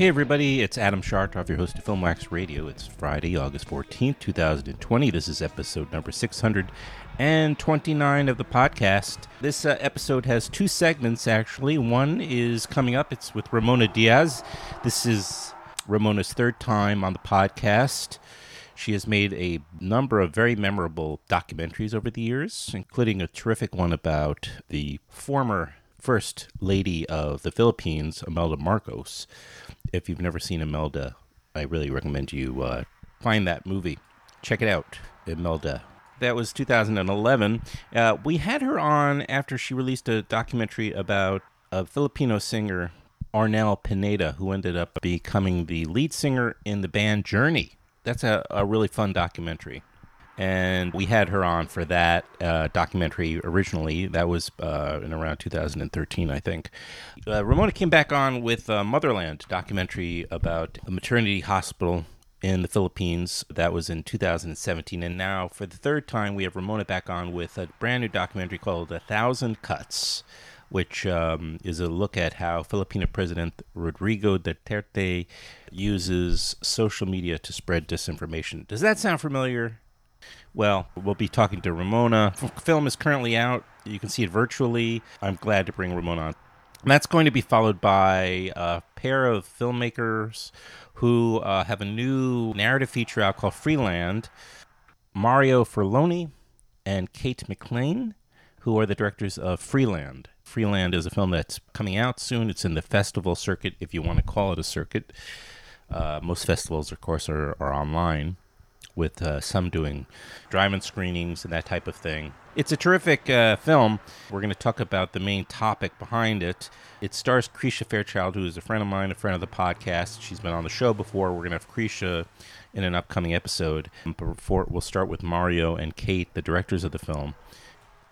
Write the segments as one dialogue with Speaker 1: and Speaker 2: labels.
Speaker 1: Hey everybody, it's Adam Schartoff, your host of Filmwax Radio. It's Friday, August 14th, 2020. This is episode number 629 of the podcast. This uh, episode has two segments, actually. One is coming up, it's with Ramona Diaz. This is Ramona's third time on the podcast. She has made a number of very memorable documentaries over the years, including a terrific one about the former First Lady of the Philippines, Imelda Marcos. If you've never seen Imelda, I really recommend you uh, find that movie. Check it out, Imelda. That was 2011. Uh, we had her on after she released a documentary about a Filipino singer, Arnel Pineda, who ended up becoming the lead singer in the band Journey. That's a, a really fun documentary and we had her on for that uh, documentary originally. That was uh, in around 2013, I think. Uh, Ramona came back on with a Motherland documentary about a maternity hospital in the Philippines. That was in 2017. And now, for the third time, we have Ramona back on with a brand new documentary called A Thousand Cuts. Which um, is a look at how Filipino President Rodrigo Duterte uses social media to spread disinformation. Does that sound familiar? Well, we'll be talking to Ramona. film is currently out. You can see it virtually. I'm glad to bring Ramona on. And that's going to be followed by a pair of filmmakers who uh, have a new narrative feature out called Freeland. Mario Furloni and Kate McLean, who are the directors of Freeland. Freeland is a film that's coming out soon. It's in the festival circuit, if you want to call it a circuit. Uh, most festivals, of course, are, are online with uh, some doing drive-in screenings and that type of thing. It's a terrific uh, film. We're going to talk about the main topic behind it. It stars Krisha Fairchild, who is a friend of mine, a friend of the podcast. She's been on the show before. We're going to have Krisha in an upcoming episode. But before we'll start with Mario and Kate, the directors of the film.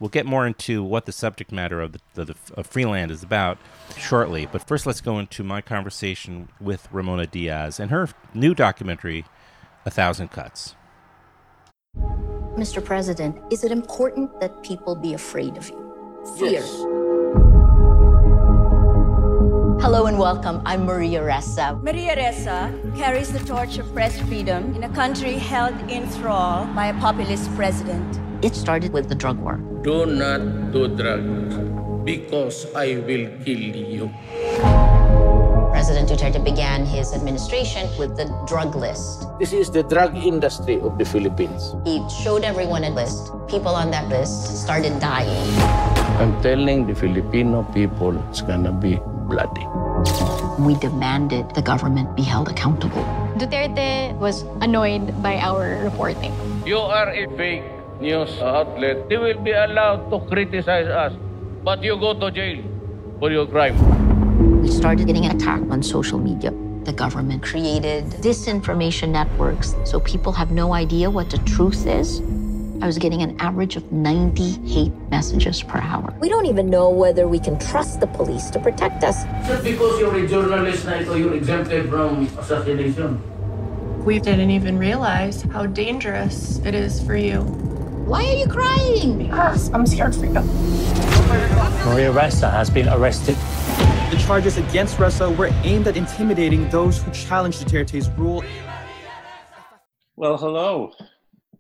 Speaker 1: We'll get more into what the subject matter of the, the, the of Freeland is about shortly. But first, let's go into my conversation with Ramona Diaz and her new documentary, A Thousand Cuts.
Speaker 2: Mr. President, is it important that people be afraid of you? Fear.
Speaker 3: Yes.
Speaker 2: Hello and welcome. I'm Maria Ressa.
Speaker 4: Maria Ressa carries the torch of press freedom in a country held in thrall by a populist president.
Speaker 2: It started with the drug war.
Speaker 3: Do not do drugs because I will kill you.
Speaker 2: President Duterte began his administration with the drug list.
Speaker 3: This is the drug industry of the Philippines.
Speaker 2: He showed everyone a list. People on that list started dying.
Speaker 3: I'm telling the Filipino people it's gonna be bloody.
Speaker 2: We demanded the government be held accountable.
Speaker 5: Duterte was annoyed by our reporting.
Speaker 3: You are a fake news outlet. They will be allowed to criticize us, but you go to jail for your crime.
Speaker 2: We started getting attacked on social media. The government created disinformation networks so people have no idea what the truth is. I was getting an average of 90 hate messages per hour.
Speaker 6: We don't even know whether we can trust the police to protect us.
Speaker 3: Just because you're a journalist na ito, you're exempted from assassination.
Speaker 7: We didn't even realize how dangerous it is for you.
Speaker 2: Why are you crying?
Speaker 7: Because I'm scared for you.
Speaker 8: Maria Ressa has been arrested.
Speaker 9: The charges against Ressa were aimed at intimidating those who challenged Duterte's rule.
Speaker 1: Well, hello.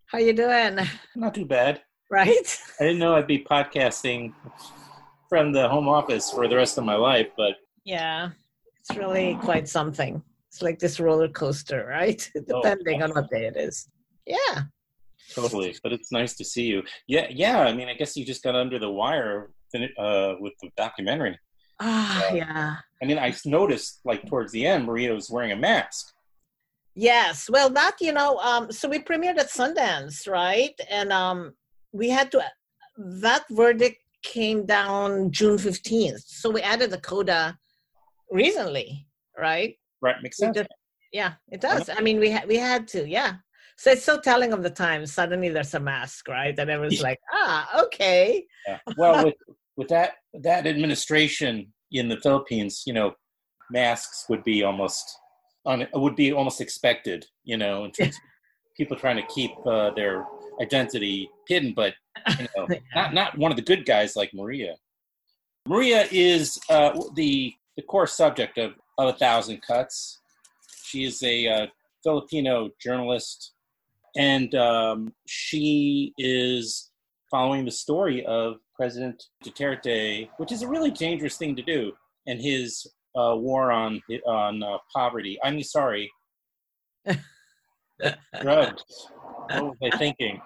Speaker 10: How you doing?
Speaker 1: Not too bad.
Speaker 10: Right?
Speaker 1: I didn't know I'd be podcasting from the home office for the rest of my life, but
Speaker 10: Yeah. It's really quite something. It's like this roller coaster, right?
Speaker 1: Oh,
Speaker 10: Depending on what day it is. Yeah.
Speaker 1: totally. But it's nice to see you. Yeah, yeah. I mean, I guess you just got under the wire uh, with the documentary.
Speaker 10: Ah, yeah.
Speaker 1: I mean, I noticed like towards the end, Maria was wearing a mask.
Speaker 10: Yes. Well, that, you know, um, so we premiered at Sundance, right? And um, we had to, that verdict came down June 15th. So we added the coda recently, right?
Speaker 1: Right, makes sense.
Speaker 10: just- Yeah, it does. I mean, we ha- we had to. Yeah. So it's so telling of the times. Suddenly there's a mask, right? And everyone's like, ah, okay.
Speaker 11: Yeah. Well, with with that that administration in the Philippines, you know, masks would be almost on would be almost expected. You know, in terms of people trying to keep uh, their identity hidden, but you know, not not one of the good guys like Maria. Maria is uh, the the core subject of of a thousand cuts. She is a uh, Filipino journalist, and um, she is following the story of President Duterte, which is a really dangerous thing to do, and his uh, war on on uh, poverty. I mean, sorry, drugs. What was I thinking?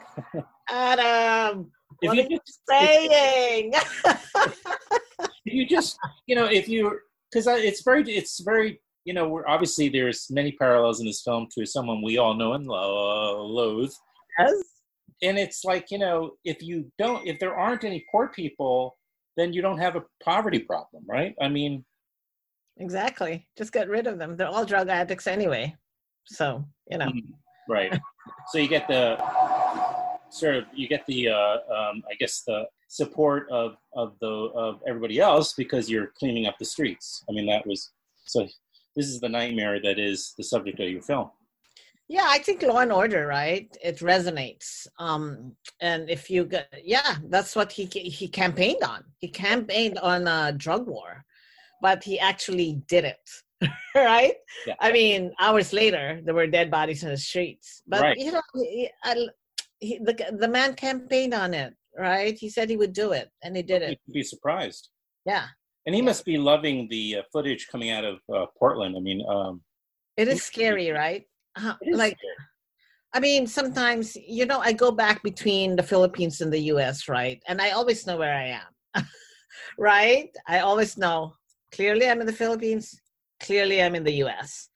Speaker 10: Adam,
Speaker 11: If
Speaker 10: what
Speaker 11: you
Speaker 10: are you
Speaker 11: just-
Speaker 10: saying?
Speaker 11: you just you know if you because it's very it's very you know we're obviously there's many parallels in this film to someone we all know and lo- loathe
Speaker 10: yes.
Speaker 11: And it's like you know if you don't if there aren't any poor people then you don't have a poverty problem right i mean
Speaker 10: Exactly. Just get rid of them. They're all drug addicts anyway. So, you know.
Speaker 11: Mm, right so you get the sort of you get the uh, um, i guess the support of of the of everybody else because you're cleaning up the streets i mean that was so this is the nightmare that is the subject of your film
Speaker 10: Yeah, I think law and order, right? It resonates. Um, and if you get, yeah, that's what he he campaigned on. He campaigned on a drug war, but he actually did it, right?
Speaker 11: Yeah.
Speaker 10: I mean, hours later, there were dead bodies in the streets. But
Speaker 11: Right.
Speaker 10: you know, he, I, he, the the man campaigned on it, right? He said he would do it, and he did it.
Speaker 11: You'd be surprised.
Speaker 10: Yeah,
Speaker 11: And he must be loving the uh, footage coming out of uh, Portland. I mean, um,
Speaker 10: it is scary, right? Uh, like. I mean, sometimes, you know, I go back between the Philippines and the US, right? And I always know where I am, right? I always know clearly I'm in the Philippines, clearly I'm in the US.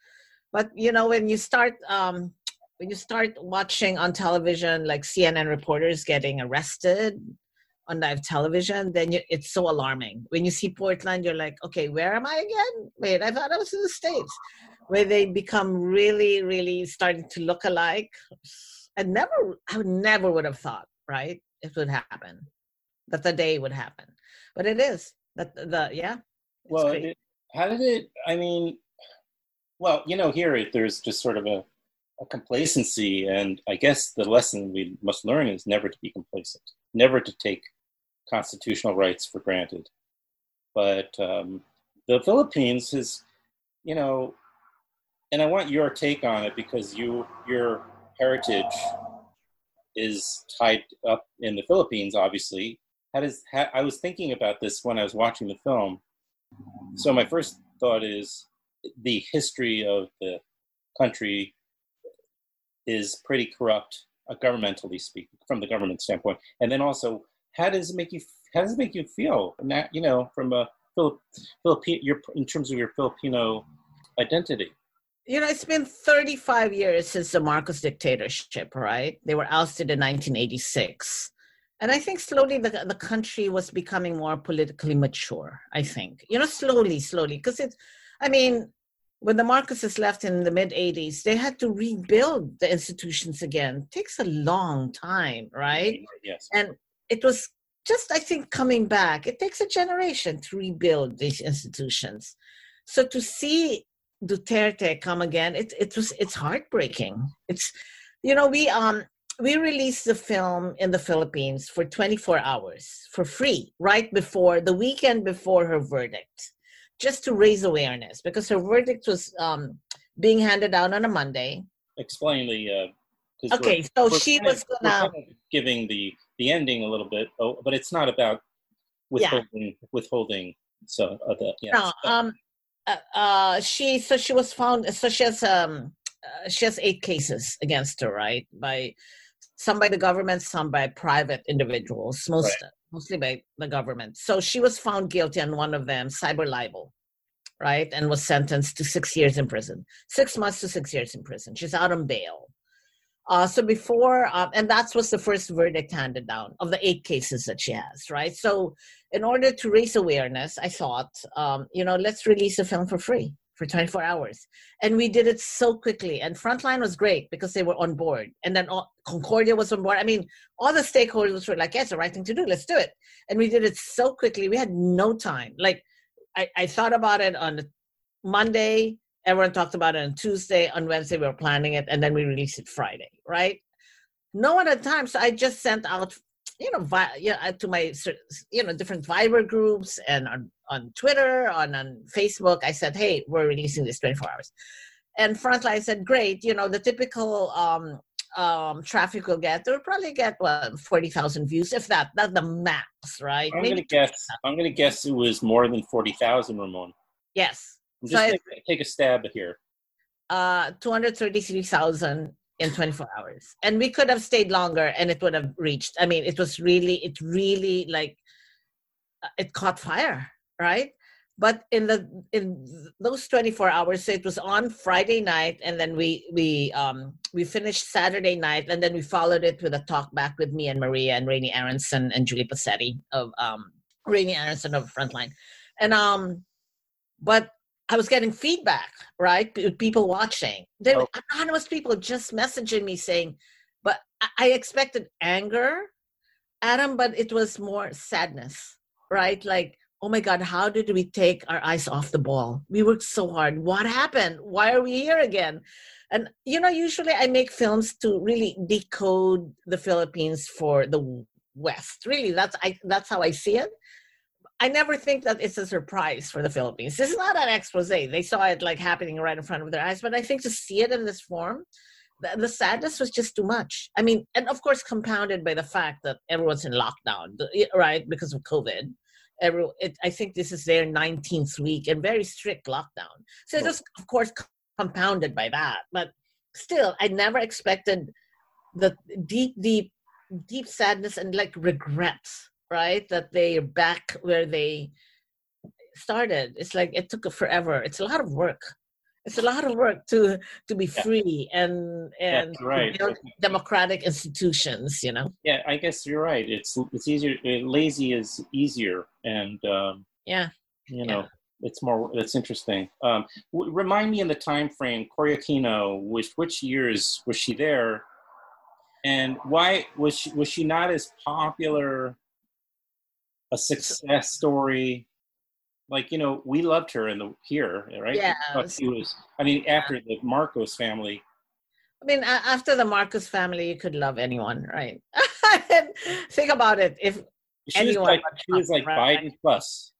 Speaker 10: But, you know, when you start, um, when you start watching on television, like CNN reporters getting arrested on live television, then you, it's so alarming. When you see Portland, you're like, okay, where am I again? Wait, I thought I was in the States where they become really, really starting to look alike. I never, I would never would have thought, right, it would happen, that the day would happen, but it is. That the, the yeah.
Speaker 11: well, it, how did it? I mean, well, you know, here it- there's just sort of a, a complacency, and I guess the lesson we must learn is never to be complacent, never to take constitutional rights for granted. But um, the Philippines is, you know, and I want your take on it because you your heritage is tied up in the Philippines, obviously. How does how, I was thinking about this when I was watching the film. So my first thought is the history of the country is pretty corrupt, uh, governmentally speaking, from the government standpoint, and then also how does it make you how does it make you feel? Not, you know, from a Philip Philippine, your in terms of your Filipino identity.
Speaker 10: You know, it's been 35 years since the Marcos dictatorship, right? They were ousted in 1986. And I think slowly the, the country was becoming more politically mature, I think. You know, slowly, slowly. Because it, I mean, when the Marcoses left in the mid 80s, they had to rebuild the institutions again. takes a long time, right?
Speaker 11: Yes.
Speaker 10: And it was just, I think, coming back. It takes a generation to rebuild these institutions. So to see Duterte come again, it it was it's heartbreaking. It's you know we um we released the film in the Philippines for 24 hours for free right before the weekend before her verdict, just to raise awareness because her verdict was um being handed out on a Monday.
Speaker 11: Explain the. Uh,
Speaker 10: Okay, so she
Speaker 11: of-
Speaker 10: was
Speaker 11: we're
Speaker 10: gonna-
Speaker 11: kind of giving the the ending a little bit, oh, but it's not about withholding withholding. So uh, the, yeah.
Speaker 10: No, um, uh, uh, she so she was found. So she has um, uh, she has eight cases against her, right? By some by the government, some by private individuals, most mostly by the government. So she was found guilty on one of them, cyber libel, right, and was sentenced to six years in prison, six months to six years in prison. She's out on bail. Uh, so before, uh, and that's was the first verdict handed down of the eight cases that she has, right? So in order to raise awareness, I thought, um, you know, let's release the film for free for 24 hours. And we did it so quickly. And Frontline was great because they were on board. And then all, Concordia was on board. I mean, all the stakeholders were like, yeah, it's the right thing to do. Let's do it. And we did it so quickly. We had no time. Like, I, I thought about it on Monday. Everyone talked about it on Tuesday. On Wednesday, we were planning it. And then we released it Friday, right? No one had time. So I just sent out you know, vi- yeah, to my you know different Viber groups and on on Twitter, on on Facebook. I said, hey, we're releasing this 24 hours, and Frontline said, great. You know, the typical um, um, traffic will get, they'll probably get what forty thousand views, if that. That's the max, right?
Speaker 11: I'm gonna guess. I'm gonna guess it was more than forty thousand, Ramon.
Speaker 10: Yes.
Speaker 11: I'm just so gonna take a stab here.
Speaker 10: Uh, two hundred thirty-three thousand in 24 hours. And we could have stayed longer and it would have reached i mean it was really it really like uh, it caught fire right? But in the in those 24 hours so it was on friday night and then we we um we finished saturday night and then we followed it with a talk back with me and maria and raney aronson and julie Posetti of um raney aronson of frontline. And um but I was getting feedback, right? People watching. There were oh. anonymous people just messaging me saying, but I expected anger, Adam, but it was more sadness, right? Like, oh my God, how did we take our eyes off the ball? We worked so hard. What happened? Why are we here again? And, you know, usually I make films to really decode the Philippines for the West. Really, that's I that's how I see it. I never think that it's a surprise for the Philippines. This is not an expose. They saw it like happening right in front of their eyes, but I think to see it in this form, the, the sadness was just too much. I mean, and of course, compounded by the fact that everyone's in lockdown, right, because of COVID. Every, it, I think this is their 19th week and very strict lockdown. So it was, of course, compounded by that. But still, I never expected the deep, deep, deep sadness and like regrets right? That they are back where they started. It's like it took forever. It's a lot of work. It's a lot of work to to be free and and
Speaker 11: yeah, right.
Speaker 10: democratic institutions. You know.
Speaker 11: Yeah, I guess you're right. It's it's easier. Lazy is easier, and um,
Speaker 10: yeah,
Speaker 11: you know. Yeah. It's more. It's interesting. Um, w- remind me in the time frame. Cory Aquino, which which years was she there, and why was she was she not as popular a success story. Like you know we loved her in the here right?
Speaker 10: Yeah
Speaker 11: she was i mean after the marcos family.
Speaker 10: I mean after the marcos family you could love anyone right? Think about it. If
Speaker 11: she anyone was like, she was like right? biden plus.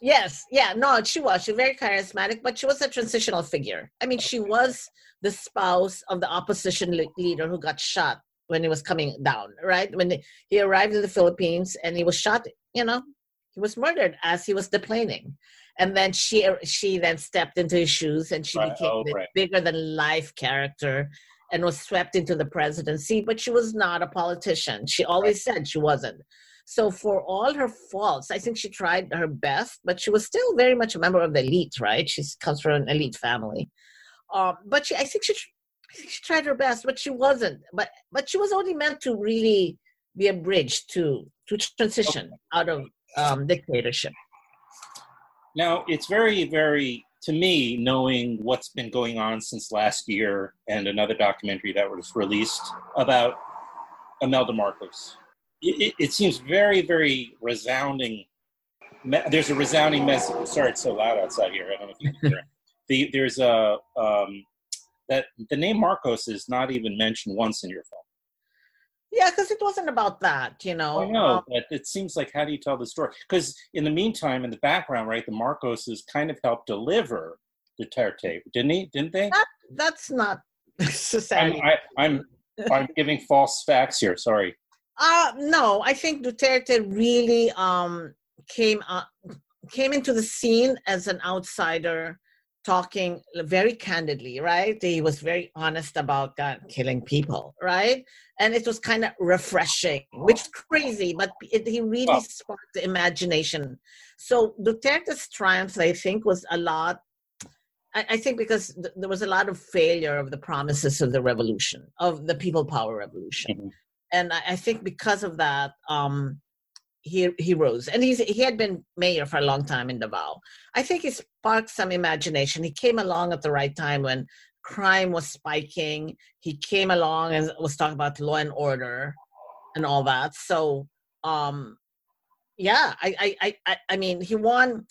Speaker 10: Yes. Yeah. No she was. She's very charismatic but she was a transitional figure. I mean she was the spouse of the opposition leader who got shot when he was coming down, right? When he arrived in the Philippines and he was shot, you know, he was murdered as he was deplaning. And then she she then stepped into his shoes and she right. became oh, right. bigger than life character and was swept into the presidency, but she was not a politician. She always right. said she wasn't. So for all her faults, I think she tried her best, but she was still very much a member of the elite, right? She comes from an elite family. Um, but she, I think she she tried her best, but she wasn't. But but she was only meant to really be a bridge to to transition out of um, dictatorship.
Speaker 11: Now it's very very to me knowing what's been going on since last year and another documentary that was released about Imelda Marcos. It, it, it seems very very resounding. There's a resounding message. Sorry, it's so loud outside here. I don't know if you can hear. the, there's a um, that the name Marcos is not even mentioned once in your film.
Speaker 10: Yeah, because it wasn't about that, you know.
Speaker 11: I know, um, but it seems like how do you tell the story? Because in the meantime, in the background, right, the Marcoses kind of helped deliver Duterte, didn't he? Didn't they?
Speaker 10: That, that's not.
Speaker 11: I'm, I, I'm, I'm giving false facts here. Sorry.
Speaker 10: Uh no, I think Duterte really um came uh, came into the scene as an outsider talking very candidly, right? He was very honest about killing people, right? And it was kind of refreshing, which is crazy, but it, he really oh. sparked the imagination. So Duterte's triumph, I think, was a lot. I, I think because th- there was a lot of failure of the promises of the revolution, of the people power revolution. Mm-hmm. And I, I, think because of that, um, he rose, and he's he had been mayor for a long time in Davao. I think he sparked some imagination. He came along at the right time when crime was spiking. He came along and was talking about law and order and all that. So, um, yeah, I, I, I, I mean, he won.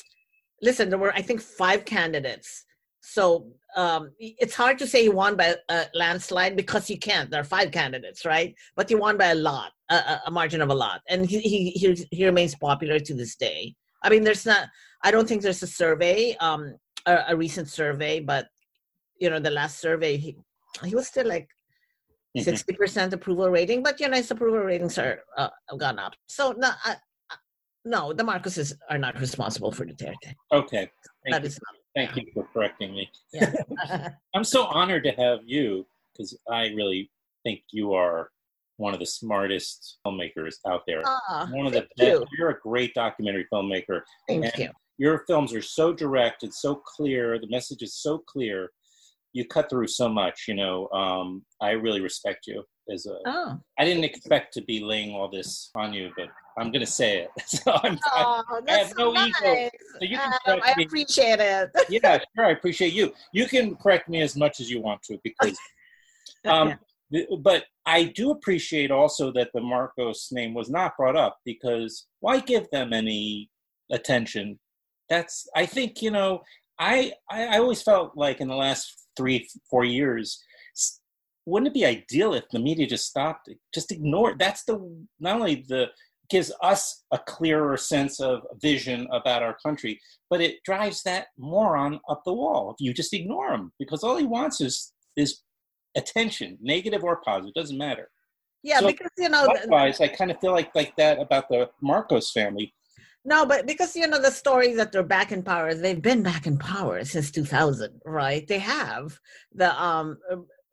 Speaker 10: Listen, there were I think five candidates. So um, it's hard to say he won by a landslide because you can't. There are five candidates, right? But he won by a lot, a, a margin of a lot, and he, he he remains popular to this day. I mean, there's not. I don't think there's a survey, um, a, a recent survey, but you know, the last survey, he he was still like mm-hmm. 60 mm-hmm. percent approval rating, but you know, his approval ratings are uh, have gone up. So no, I, no, the Marcoses are not responsible for Duterte.
Speaker 11: Okay,
Speaker 10: Thank that you. is not.
Speaker 11: Thank you for correcting me. Yeah. I'm so honored to have you because I really think you are one of the smartest filmmakers out there.
Speaker 10: Ah,
Speaker 11: one of the
Speaker 10: you.
Speaker 11: You're a great documentary filmmaker.
Speaker 10: Thank you.
Speaker 11: Your films are so direct and so clear. The message is so clear. You cut through so much. You know, um, I really respect you as a.
Speaker 10: Oh.
Speaker 11: I didn't expect to be laying all this on you, but I'm going to say it. So I'm,
Speaker 10: oh, I, I have no nice. ego. So you can um, I appreciate it.
Speaker 11: yeah, sure. I appreciate you. You can correct me as much as you want to because, um, but I do appreciate also that the Marcos name was not brought up because why give them any attention? That's I think you know I I, I always felt like in the last three four years wouldn't it be ideal if the media just stopped just ignore that's the not only the gives us a clearer sense of vision about our country, but it drives that moron up the wall if you just ignore him because all he wants is is attention, negative or positive, doesn't matter.
Speaker 10: Yeah, so because you know.
Speaker 11: Likewise, I kind of feel like like that about the Marcos family.
Speaker 10: No, but because you know the story that they're back in power, they've been back in power since 2000, right? They have the um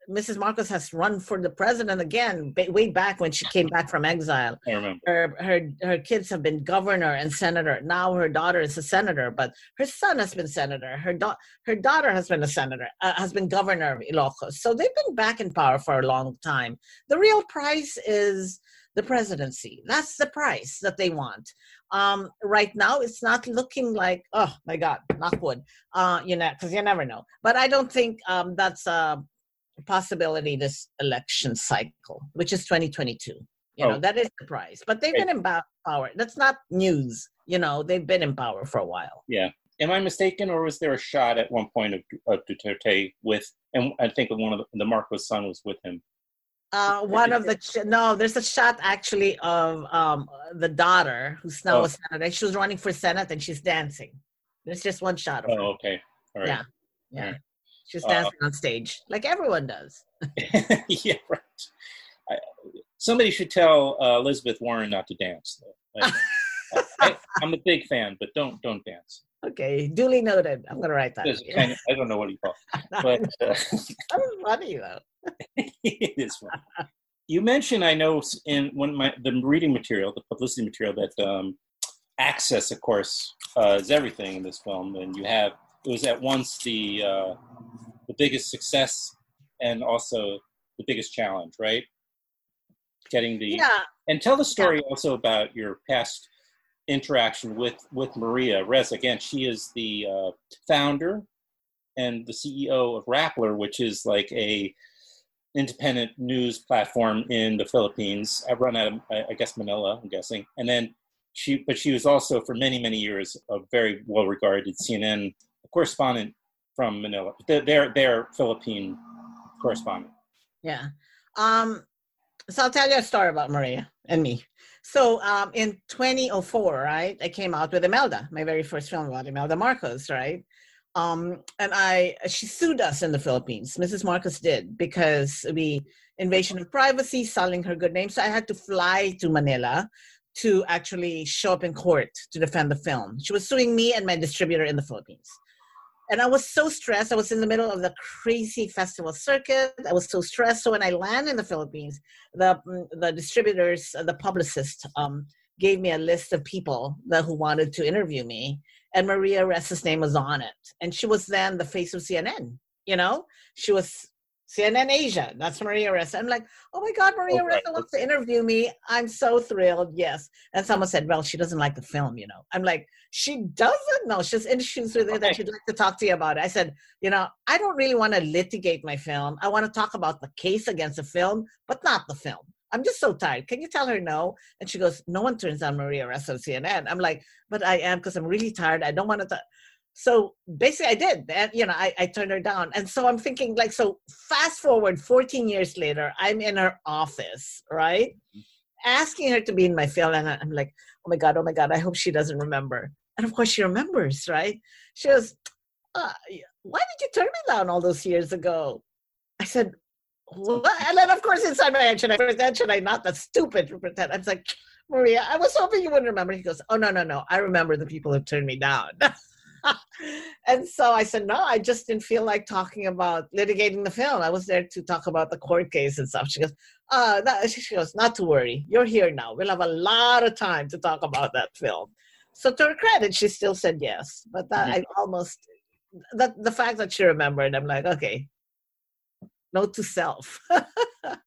Speaker 10: Mrs. Marcos has run for the president again, way back when she came back from exile.
Speaker 11: I remember.
Speaker 10: Her, her, her kids have been governor and senator. Now her daughter is a senator, but her son has been senator. Her, da- her daughter has been a senator, uh, has been governor of Ilocos. So they've been back in power for a long time. The real price is the presidency. That's the price that they want. Um, right now, it's not looking like, oh my God, knock wood, uh, you know, because you never know. But I don't think um, that's uh, possibility this election cycle, which is 2022. You oh. know, that is the price. But they've been in power. That's not news. You know, they've been in power for a while.
Speaker 11: Yeah. Am I mistaken, or was there a shot at one point of, of Duterte with, and I think one of the, the Marcos son was with him?
Speaker 10: Uh, one of the ch- no, there's a shot actually of um, the daughter who's now oh. a senator. She was running for senate and she's dancing. There's just one shot of
Speaker 11: oh,
Speaker 10: her.
Speaker 11: okay.
Speaker 10: All right. Yeah. Yeah. Right. She's dancing uh, on stage like everyone does.
Speaker 11: yeah, right. I, somebody should tell uh, Elizabeth Warren not to dance. I, am a big fan, but don't don't dance.
Speaker 10: Okay, duly noted. I'm gonna write that.
Speaker 11: Kind of, I don't know what you call, but uh,
Speaker 10: that was funny though.
Speaker 11: it is funny. You mentioned, I know, in one of my the reading material, the publicity material, that um, access, of course, uh, is everything in this film, and you have it was at once the uh, the biggest success and also the biggest challenge, right? Getting the
Speaker 10: yeah.
Speaker 11: and tell the story yeah. also about your past interaction with with Maria Ressa. Again, she is the uh, founder and the CEO of Rappler, which is like a independent news platform in the Philippines. I run out of, I guess, Manila. I'm guessing, and then she, but she was also for many many years a very well regarded CNN correspondent from Manila. They're they're Philippine correspondent.
Speaker 10: Yeah. Um, so I'll tell you a story about Maria and me. So um, in 2004, right, I came out with Imelda, my very first film about Imelda Marcos, right? Um, and I she sued us in the Philippines. Mrs. Marcos did because we invasion of privacy, selling her good name. So I had to fly to Manila to actually show up in court to defend the film. She was suing me and my distributor in the Philippines and I was so stressed. I was in the middle of the crazy festival circuit. I was so stressed. So when I land in the Philippines, the mm, the distributors, uh, the publicist, um, gave me a list of people that who wanted to interview me, and Maria Ressa's name was on it. And she was then the face of CNN. You know, she was CNN Asia. That's Maria Ressa. I'm like, oh my God, Maria
Speaker 11: right.
Speaker 10: Ressa wants to interview me. I'm so thrilled. Yes. And someone said, well, she doesn't like the film, you know. I'm like, she doesn't know. She's issues with it
Speaker 11: Okay.
Speaker 10: and she'd like to talk to you about it. I said, you know, I don't really want to litigate my film. I want to talk about the case against the film, but not the film. I'm just so tired. Can you tell her no? And she goes, no one turns on Maria Ressa on CNN. I'm like, but I am because I'm really tired. I don't want to. So basically, I did. And, you know, I, I turned her down. And so I'm thinking, like, so fast forward 14 years later, I'm in her office, right? Asking her to be in my film. And I'm like, oh my God, oh my God, I hope she doesn't remember. And of course, she remembers, right? She goes, uh, why did you turn me down all those years ago? I said, what? And then, of course, inside my head, should I pretend? Should I not? That's stupid to pretend. I was like, Maria, I was hoping you wouldn't remember. He goes, oh, no, no, no. I remember the people who turned me down. and so I said, no, I just didn't feel like talking about litigating the film. I was there to talk about the court case and stuff. She goes, uh, that, she goes, not to worry. You're here now. We'll have a lot of time to talk about that film. So to her credit, she still said yes. But that I almost, that the fact that she remembered, I'm like, okay, note to self.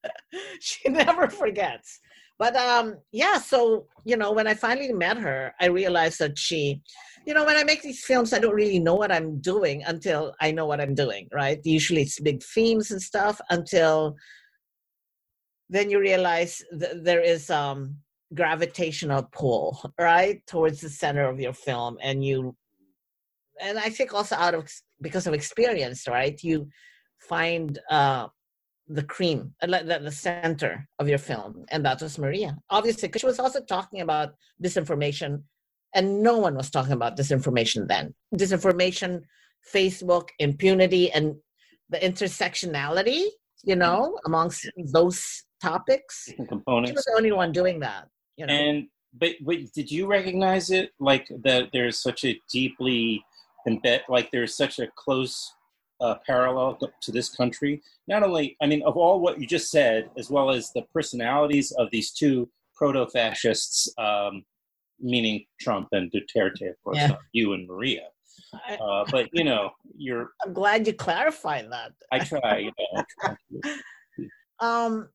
Speaker 10: she never forgets. But um, yeah, so you know, when I finally met her, I realized that she, you know, when I make these films, I don't really know what I'm doing until I know what I'm doing, right? Usually it's big themes and stuff until then you realize th- there is um gravitational pull, right, towards the center of your film, and you, and I think also out of because of experience, right, you find uh the cream, uh, like the, the center of your film, and that was Maria. Obviously, because she was also talking about disinformation, and no one was talking about disinformation then. Disinformation, Facebook, impunity, and the intersectionality, you know, amongst those topics.
Speaker 11: Components.
Speaker 10: She was the only one doing that, you know.
Speaker 11: And but wait, did you recognize it? Like that there's such a deeply embed, like there's such a close uh, parallel to this country. Not only, I mean, of all what you just said, as well as the personalities of these two proto-fascists, um, meaning Trump and Duterte, of course,
Speaker 10: Yeah.
Speaker 11: you and Maria. Uh, but you know, you're.
Speaker 10: I'm glad you clarified that.
Speaker 11: I try. You know, I try
Speaker 10: Um,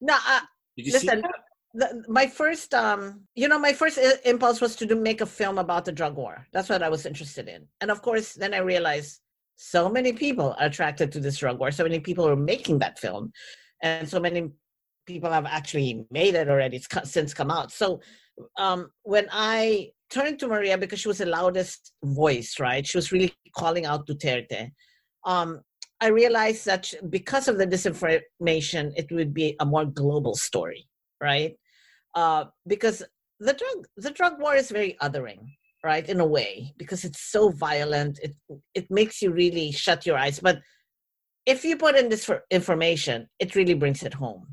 Speaker 10: no, uh,
Speaker 11: Did you see
Speaker 10: listen.
Speaker 11: that?
Speaker 10: The, my first, um, you know, my first i- impulse was to do, make a film about the drug war. That's what I was interested in, and of course, then I realized so many people are attracted to this drug war. So many people are making that film, and so many people have actually made it already. It's co- since come out. So um, when I turned to Maria because she was the loudest voice, right? She was really calling out Duterte. Um, I realized that because of the disinformation, it would be a more global story, right? Uh, because the drug the drug war is very othering, right? In a way, because it's so violent, it it makes you really shut your eyes. But if you put in disinformation, it really brings it home.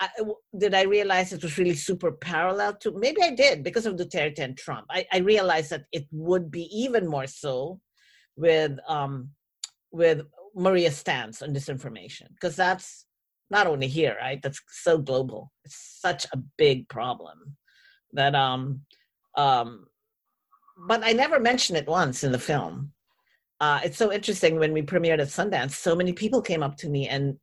Speaker 10: I, did I realize it was really super parallel to? Maybe I did because of Duterte and Trump. I, I realized that it would be even more so with um, with Maria's stance on disinformation because that's not only here, right? That's so global. It's such a big problem that um um. But I never mentioned it once in the film. Uh, it's so interesting when we premiered at Sundance. So many people came up to me and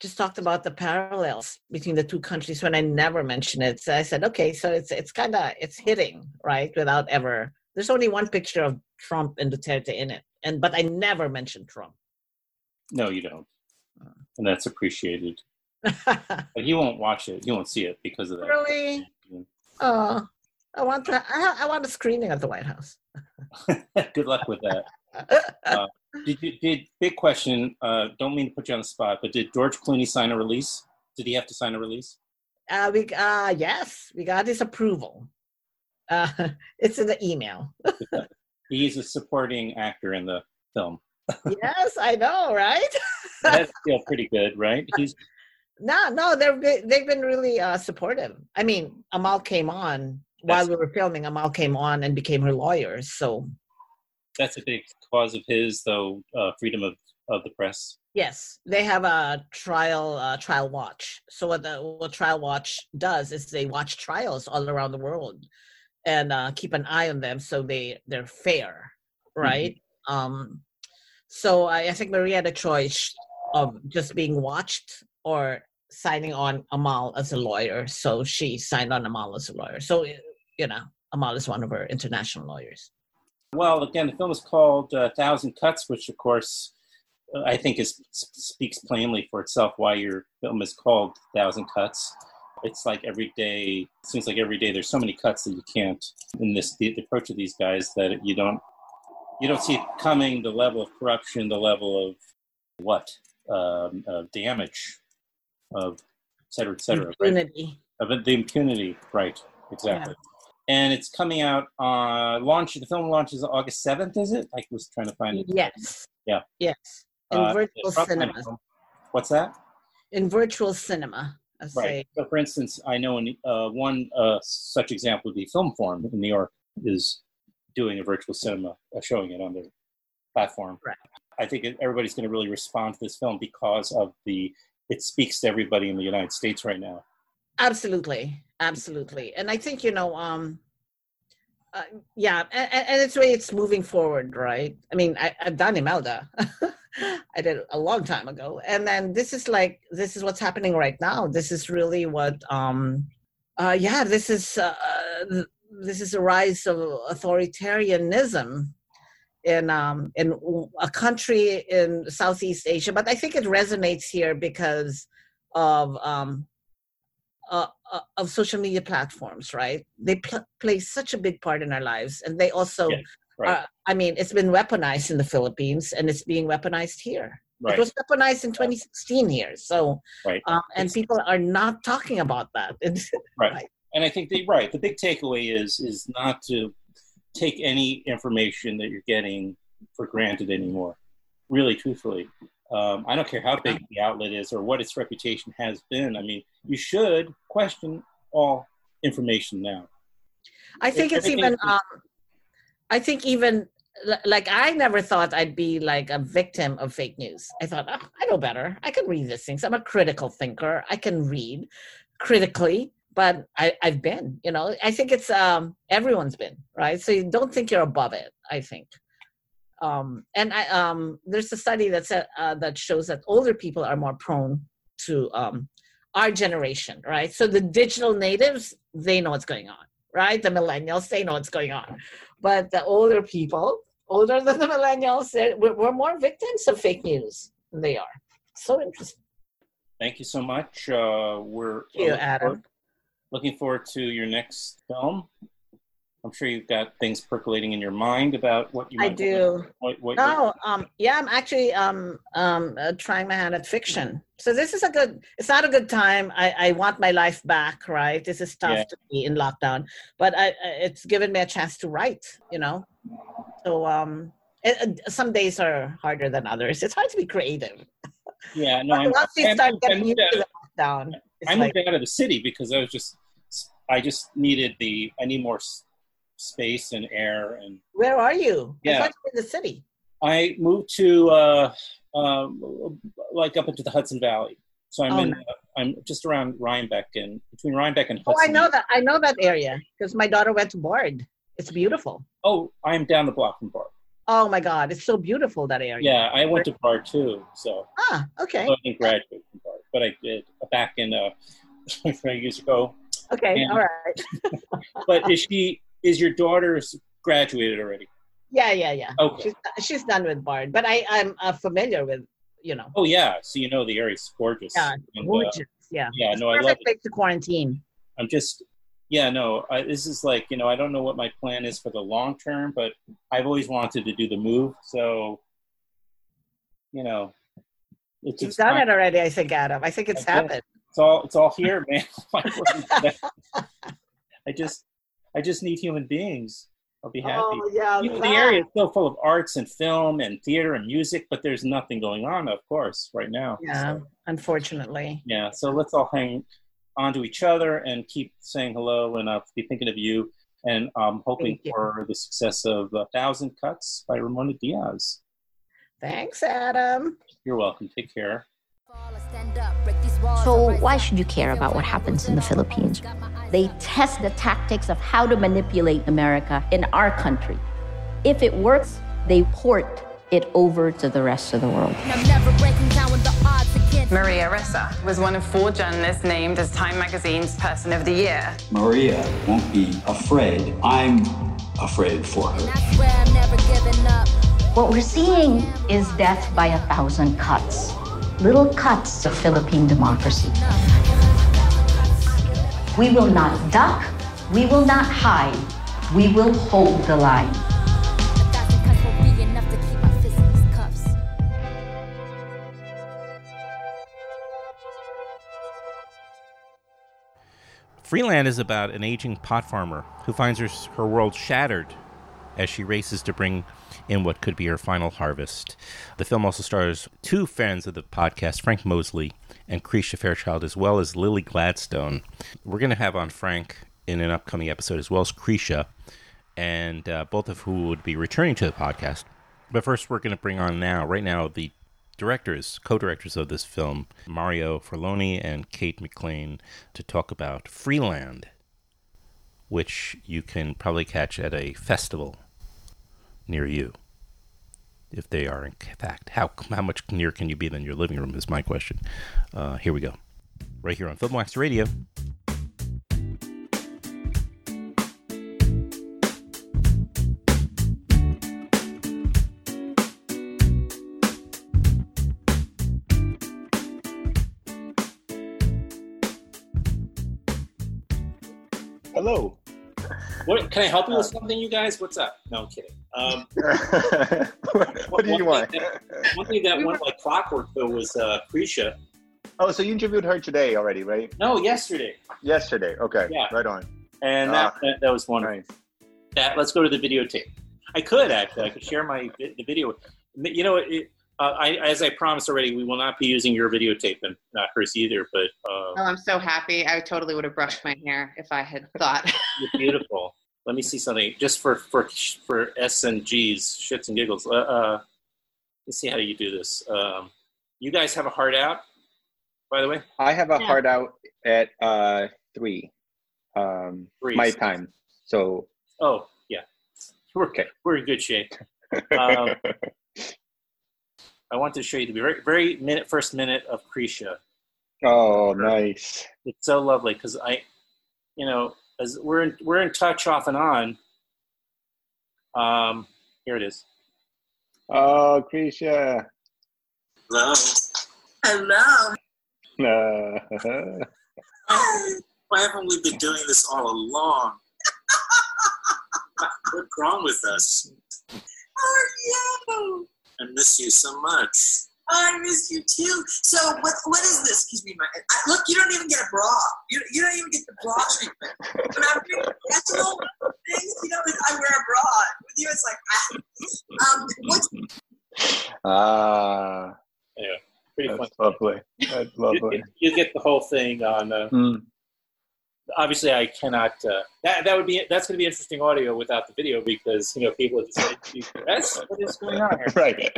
Speaker 10: just talked about the parallels between the two countries when I never mentioned it. So I said, okay, so it's it's kind of it's hitting right without ever. There's only one picture of Trump and Duterte in it, and but I never mentioned Trump.
Speaker 11: No, you don't, and that's appreciated. but you won't watch it. You won't see it because of that.
Speaker 10: Really? Oh, I want to. I, I want a screening at the White House.
Speaker 11: Good luck with that. Uh, did you, did big question? Uh, don't mean to put you on the spot, but did George Clooney sign a release? Did he have to sign a release?
Speaker 10: Uh, we uh, yes, we got his approval. Uh, it's in the email.
Speaker 11: He's a supporting actor in the film.
Speaker 10: yes, I know, right?
Speaker 11: That's still pretty good, right? He's
Speaker 10: No, no, they've been, they've been really uh, supportive. I mean, Amal came on while we were filming. Amal came on and became her lawyer. So
Speaker 11: that's a big cause of his, though. Uh, freedom of, of the press.
Speaker 10: yes, they have a trial uh, trial watch. So what the what trial watch does is they watch trials all around the world and uh, keep an eye on them so they they're fair, right? Um, so I, I think Maria had a choice. of just being watched or signing on Amal as a lawyer. So she signed on Amal as a lawyer. So, you know, Amal is one of her international lawyers.
Speaker 11: Well, again, the film is called uh, Thousand Cuts, which, of course, uh, I think is speaks plainly for itself why your film is called Thousand Cuts. It's like every day, it seems like every day there's so many cuts that you can't, in this, the, the approach of these guys, that you don't, you don't see it coming, the level of corruption, the level of what? Um, uh, damage of et cetera, et cetera.
Speaker 10: Impunity.
Speaker 11: Right? Of the impunity, right, exactly. Yeah and it's coming out uh launch the film launches August 7th is it? I was trying to find it.
Speaker 10: Yes.
Speaker 11: Yeah.
Speaker 10: Yes. In uh, virtual cinema.
Speaker 11: what's that?
Speaker 10: In virtual cinema I
Speaker 11: right. say. so for instance I know in uh, one uh, such example would be Film Forum in New York is doing a virtual cinema uh, showing it on their platform.
Speaker 10: Right
Speaker 11: I think everybody's going to really respond to this film because of the it speaks to everybody in the United States right now
Speaker 10: absolutely absolutely and i think you know um uh, yeah and, and it's way it's moving forward right? I mean I, i've done imelda. I did a long time ago and then this is like this is what's happening right now. This is really what um uh yeah this is uh this is a rise of authoritarianism in um in a country in southeast asia but i think it resonates here because of um uh, uh, of social media platforms, right? They pl- play such a big part in our lives, and they also, yeah, right. uh, I mean, it's been weaponized in the Philippines, and it's being weaponized here. Right. It was weaponized in 2016 here, so
Speaker 11: right.
Speaker 10: Um, and it's, people are not talking about that.
Speaker 11: right. And I think the right the big takeaway is is not to take any information that you're getting for granted anymore. Really, truthfully, um, I don't care how big the outlet is or what its reputation has been. I mean, you should question all information now.
Speaker 10: I think it's even. Um, I think even like I never thought I'd be like a victim of fake news. I thought oh, I know better. I can read these things. I'm a critical thinker. I can read critically, but I, I've been. You know, I think it's um, everyone's been right. So you don't think you're above it. I think um, and I, um, there's a study that said, uh, that shows that older people are more prone to um, our generation, right? So the digital natives, they know what's going on, right? The millennials, they know what's going on, but the older people, older than the millennials, we're, we're more victims of fake news than they are. So interesting.
Speaker 11: Thank you so much. Uh, we're
Speaker 10: Thank you, Adam.
Speaker 11: looking forward to your next film. I'm sure you've got things percolating in your mind about what you.
Speaker 10: I do. What, what no, um, yeah, I'm actually um, um, uh, trying my hand at fiction. So this is a good. It's not a good time. I, I want my life back. Right. This is tough yeah. to be in lockdown, but I, it's given me a chance to write. You know, so um, it, some days are harder than others. It's hard to be creative.
Speaker 11: Yeah, no.
Speaker 10: once you start getting used to the lockdown,
Speaker 11: I moved like, out of the city because I was just. I just needed the. I need more space and air and
Speaker 10: where are you? Yeah. in the city.
Speaker 11: I moved to uh, uh, like up into the hudson valley. So i'm oh, in nice. uh, i'm just around rhinebeck and between rhinebeck and hudson
Speaker 10: oh i know that i know that area because my daughter went to bard. It's beautiful.
Speaker 11: Oh i'm down the block from bard.
Speaker 10: Oh my god it's so beautiful that area.
Speaker 11: Yeah i went to bard too so.
Speaker 10: Ah okay.
Speaker 11: So i didn't graduate from bard but i did back in uh years ago.
Speaker 10: Okay and, all right.
Speaker 11: But is she is your daughter's graduated already?
Speaker 10: Yeah, yeah, yeah.
Speaker 11: Okay.
Speaker 10: She's, she's done with Bard, but I, I'm uh, familiar with, you know.
Speaker 11: Oh, yeah. So you know the area's gorgeous.
Speaker 10: Yeah, and, uh, gorgeous. Uh, yeah.
Speaker 11: Yeah, it's no, I love it.
Speaker 10: to quarantine.
Speaker 11: I'm just, yeah, no, I, this is like, you know, I don't know what my plan is for the long term, but I've always wanted to do the move. So, you know,
Speaker 10: it's You've done it already, I think, Adam. I think it's happened.
Speaker 11: It's all, it's all here, man. I just, I just need human beings. I'll be happy.
Speaker 10: Oh, yeah,
Speaker 11: the area is still full of arts and film and theater and music, but there's nothing going on, of course, right now.
Speaker 10: Yeah, so, unfortunately.
Speaker 11: Yeah, so let's all hang on to each other and keep saying hello, and I'll be thinking of you. And I'm hoping for the success of A Thousand Cuts by Ramona Diaz.
Speaker 10: Thanks, Adam.
Speaker 11: You're welcome. Take care.
Speaker 2: So, why should you care about what happens in the Philippines? They test the tactics of how to manipulate America in our country. If it works, they port it over to the rest of the world.
Speaker 12: Maria Ressa was one of four journalists named as Time Magazine's Person of the Year.
Speaker 13: Maria won't be afraid. I'm afraid for her.
Speaker 2: What we're seeing is death by a thousand cuts. Little cuts of Philippine democracy. We will not duck. We will not hide. We will hold the line.
Speaker 1: Freeland is about an aging pot farmer who finds her, her world shattered as she races to bring in what could be her final harvest. The film also stars two fans of the podcast, Frank Mosley and Krisha Fairchild, as well as Lily Gladstone. We're going to have on Frank in an upcoming episode, as well as Krisha, and uh, both of who would be returning to the podcast. But first, we're going to bring on now, right now, the directors, co-directors of this film, Mario Furloni and Kate McLean, to talk about Freeland, which you can probably catch at a festival near you. If they are in fact, how how much near can you be than your living room is my question. Uh, here we go, right here on Filmwax Radio.
Speaker 11: Can I help you with something, you guys? What's up? No, I'm kidding. Um,
Speaker 14: what do you want?
Speaker 11: That, one thing that went like clockwork though was uh, Krisha.
Speaker 14: Oh, so you interviewed her today already, right?
Speaker 11: No, yesterday.
Speaker 14: Yesterday. Okay.
Speaker 11: Yeah.
Speaker 14: Right on.
Speaker 11: And
Speaker 14: Ah.
Speaker 11: that, that that was wonderful.
Speaker 14: Nice.
Speaker 11: That let's go to the videotape. I could actually. I could share my the video. You know, it, uh, I as I promised already, we will not be using your videotape and not hers either. But uh,
Speaker 15: Oh, I'm so happy. I totally would have brushed my hair if I had thought.
Speaker 11: You're beautiful. Let me see something just for for for S and G's shits and giggles. Uh, uh, let's see how you do this. Um, you guys have a heart out, by the way.
Speaker 14: I have a
Speaker 11: Yeah.
Speaker 14: hard out at uh three, um,
Speaker 11: Three.
Speaker 14: my time. So
Speaker 11: Oh yeah, we're okay. We're in good shape. Um, I want to show you the very very minute first minute of Krisha.
Speaker 14: oh, nice.
Speaker 11: It's so lovely because I, you know, as we're in, we're in touch off and on. Um, here it is.
Speaker 14: Oh, Krisha.
Speaker 16: Hello. Hello.
Speaker 14: Uh,
Speaker 16: Why haven't we been doing this all along? What's wrong with us? How are you? I miss you so much. I miss you too. So what? What is this? Excuse me, my I, look. You don't even get a bra. You, you don't even get the bra treatment. When I'm doing professional things, you know, I wear a bra. With you, it's like, ah. um, what's
Speaker 14: ah,
Speaker 11: Anyway, pretty
Speaker 14: that's
Speaker 11: fun.
Speaker 14: Lovely. That's lovely.
Speaker 11: You, you get the whole thing on. Uh,
Speaker 14: Hmm.
Speaker 11: Obviously, I cannot. Uh, that that would be that's going to be interesting audio without the video because you know people would say that's what is going on here.
Speaker 14: Right.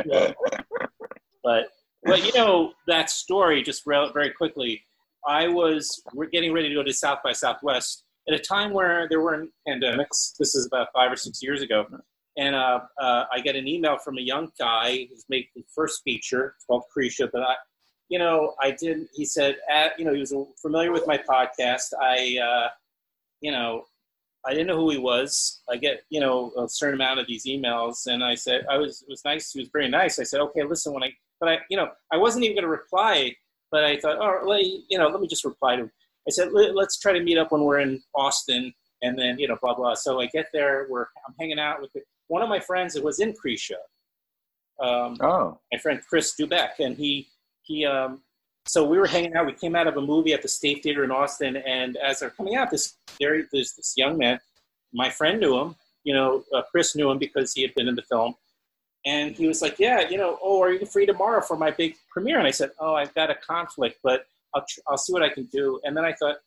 Speaker 11: But but you know that story just re- very quickly. I was we're getting ready to go to South by Southwest at a time where there weren't pandemics. This is about five or six years ago, and uh, uh, I get an email from a young guy who's making the first feature. It's called Krisha, but I, you know, I didn't, He said, at, you know, he was familiar with my podcast. I, uh, you know, I didn't know who he was. I get, you know, a certain amount of these emails, and I said, I was, it was nice. He was very nice. I said, okay, listen, when I, but I, you know, I wasn't even going to reply, but I thought, oh, let, you know, let me just reply to him. I said, Let, let's try to meet up when we're in Austin, and then, you know, blah blah. So I get there. We're, I'm hanging out with the, one of my friends that was in Krisha. Um,
Speaker 14: oh.
Speaker 11: my friend Chris Doubek, and he he um, so we were hanging out. We came out of a movie at the State Theater in Austin, and as they're coming out, this there there's this young man. My friend knew him. You know, uh, Chris knew him because he had been in the film, and he was like, "Yeah, you know, oh, are you free tomorrow for my big premiere?" And I said, "Oh, I've got a conflict, but I'll tr- I'll see what I can do." And then I thought,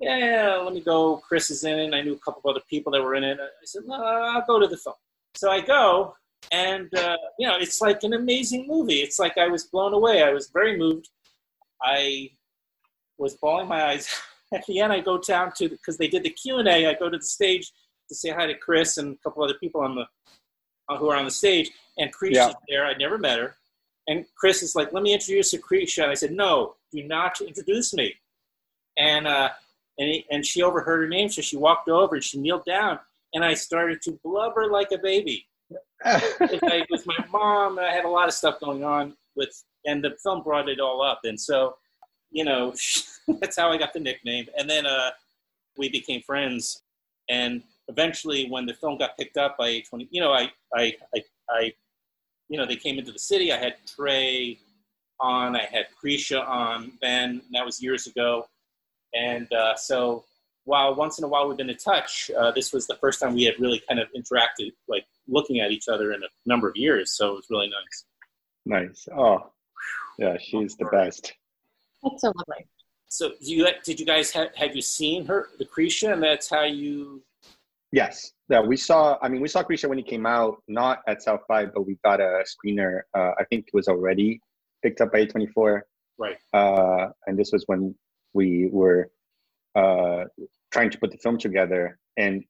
Speaker 11: "Yeah, yeah, let me go." Chris is in it. I knew a couple of other people that were in it. I said, "No, I'll go to the film." So I go, and uh, you know, it's like an amazing movie. It's like I was blown away. I was very moved. I was bawling my eyes. At the end, I go down to because they did the Q and A. I go to the stage to say hi to Chris and a couple other people on the uh, who are on the stage. and Krisha's
Speaker 14: Yeah.
Speaker 11: there. I'd never met her. And Chris is like, let me introduce you to Krisha. And I said, no, do not introduce me. And, uh, and, he, and she overheard her name, so she walked over and she kneeled down. And I started to blubber like a baby. With I- with my mom, I had a lot of stuff going on with, and the film brought it all up. And so, you know, that's how I got the nickname. And then uh, we became friends. And eventually, when the film got picked up by A20, you know, I, I, I, I, you know, they came into the city. I had Trey on, I had Krisha on then, that was years ago. And uh, so, while once in a while we've been in touch, uh, this was the first time we had really kind of interacted, like looking at each other in a number of years. So it was really nice.
Speaker 14: Nice. Oh, yeah, she's the best.
Speaker 5: That's so lovely.
Speaker 11: So, do you did you guys have have you seen her, the Krisha, and that's how you?
Speaker 14: Yes. Yeah, we saw. I mean, we saw Krisha when he came out, not at South by, but we got a screener. Uh, I think it was already picked up by A24.
Speaker 11: Right.
Speaker 14: Uh, and this was when we were uh, trying to put the film together, and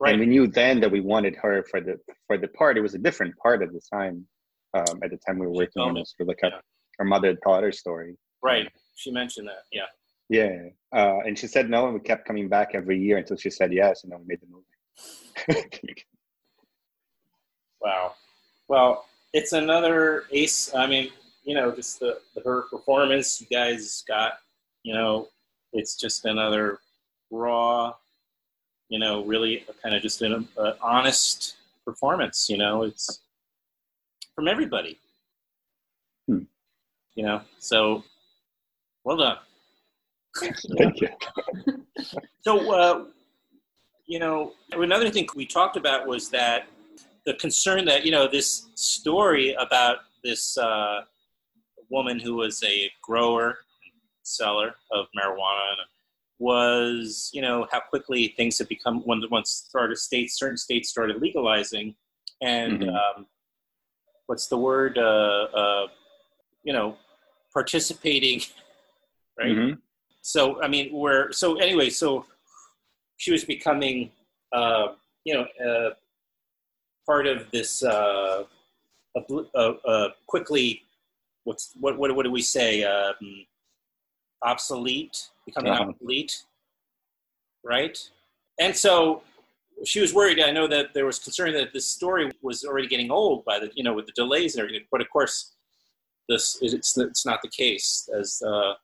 Speaker 11: Right.
Speaker 14: and we knew then that we wanted her for the for the part. It was a different part at the time. Um, at the time we were working on this, for like a, our mother daughter story.
Speaker 11: Right. She mentioned that. Yeah.
Speaker 14: Yeah, uh, and she said no, and we kept coming back every year until she said yes, and then we made the movie.
Speaker 11: Wow. Well, it's another ace. I mean, you know, just the, the her performance. You guys got, you know, it's just another raw, you know, really kind of just an uh, honest performance. You know, it's from everybody.
Speaker 14: Hmm.
Speaker 11: You know, so well done.
Speaker 14: Thank you.
Speaker 11: So, uh, you know, another thing we talked about was that the concern that, you know, this story about this uh, woman who was a grower, and seller of marijuana was, you know, how quickly things have become when once started states, certain states started legalizing, and
Speaker 14: Mhm.
Speaker 11: um, what's the word? Uh, uh, you know, participating, right?
Speaker 14: Mhm.
Speaker 11: So I mean, we're so anyway. So she was becoming, uh, you know, uh, part of this uh, obli- uh, uh, quickly. What's what? What, what do we say? Um, obsolete, becoming
Speaker 14: Uh-huh.
Speaker 11: obsolete, right? And so she was worried. I know that there was concern that this story was already getting old by the you know with the delays and everything. But of course, this it's it's not the case as uh,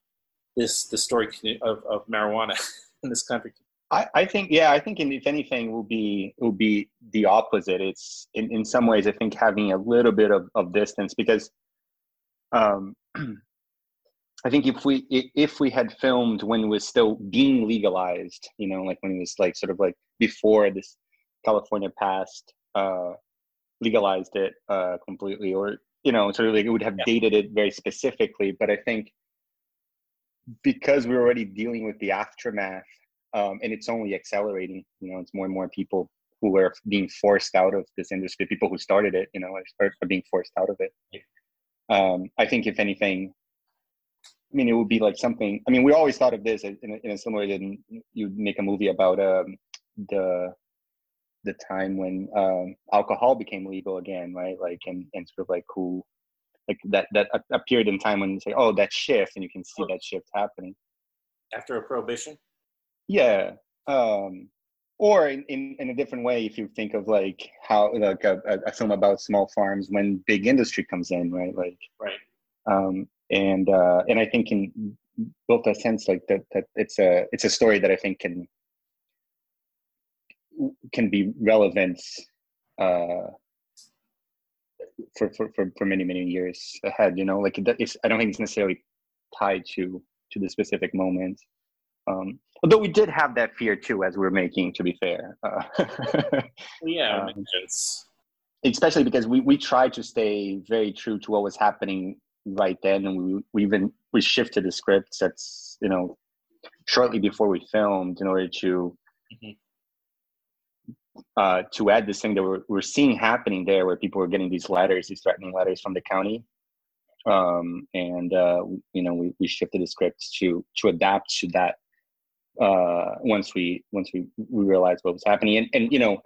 Speaker 11: this the story of, of marijuana in this country.
Speaker 14: I, I think yeah I think in, if anything will be will be the opposite it's in, in some ways I think having a little bit of, of distance because um I think if we if we had filmed when it was still being legalized you know like when it was like sort of like before this California passed uh legalized it uh completely or you know sort of like it would have dated it very specifically but I think because we're already dealing with the aftermath um, and it's only accelerating. You know, it's more and more people who are being forced out of this industry. People who started it, you know, are, are being forced out of it. Um, I think, if anything, I mean, it would be like something. I mean, we always thought of this in a, in a similar way that you'd make a movie about um, the the time when um, alcohol became legal again, right? Like, and, and sort of like who, like that that a, period in time when you say, oh, that shift, and you can see that shift happening.
Speaker 11: After a prohibition,
Speaker 14: Yeah. Um, or in, in, in a different way, if you think of like how like a, a, a film about small farms when big industry comes in, right? Like,
Speaker 11: right?
Speaker 14: um, and uh, and I think in both a sense, like that that it's a it's a story that I think can can be relevant uh, for, for for for many many years ahead. You know, like it's I don't think it's necessarily tied to to the specific moment. Um, although we did have that fear too as we were making. To be fair, uh,
Speaker 11: yeah,
Speaker 14: Um, especially because we we tried to stay very true to what was happening right then, and we we even we shifted the scripts. That's you know shortly before we filmed in order to uh, to add this thing that we're, we're seeing happening there where people were getting these letters, these threatening letters from the county. Um, and, uh, you know, we, we shifted the scripts to, to adapt to that uh, once we, once we, we realized what was happening. And, and, you know,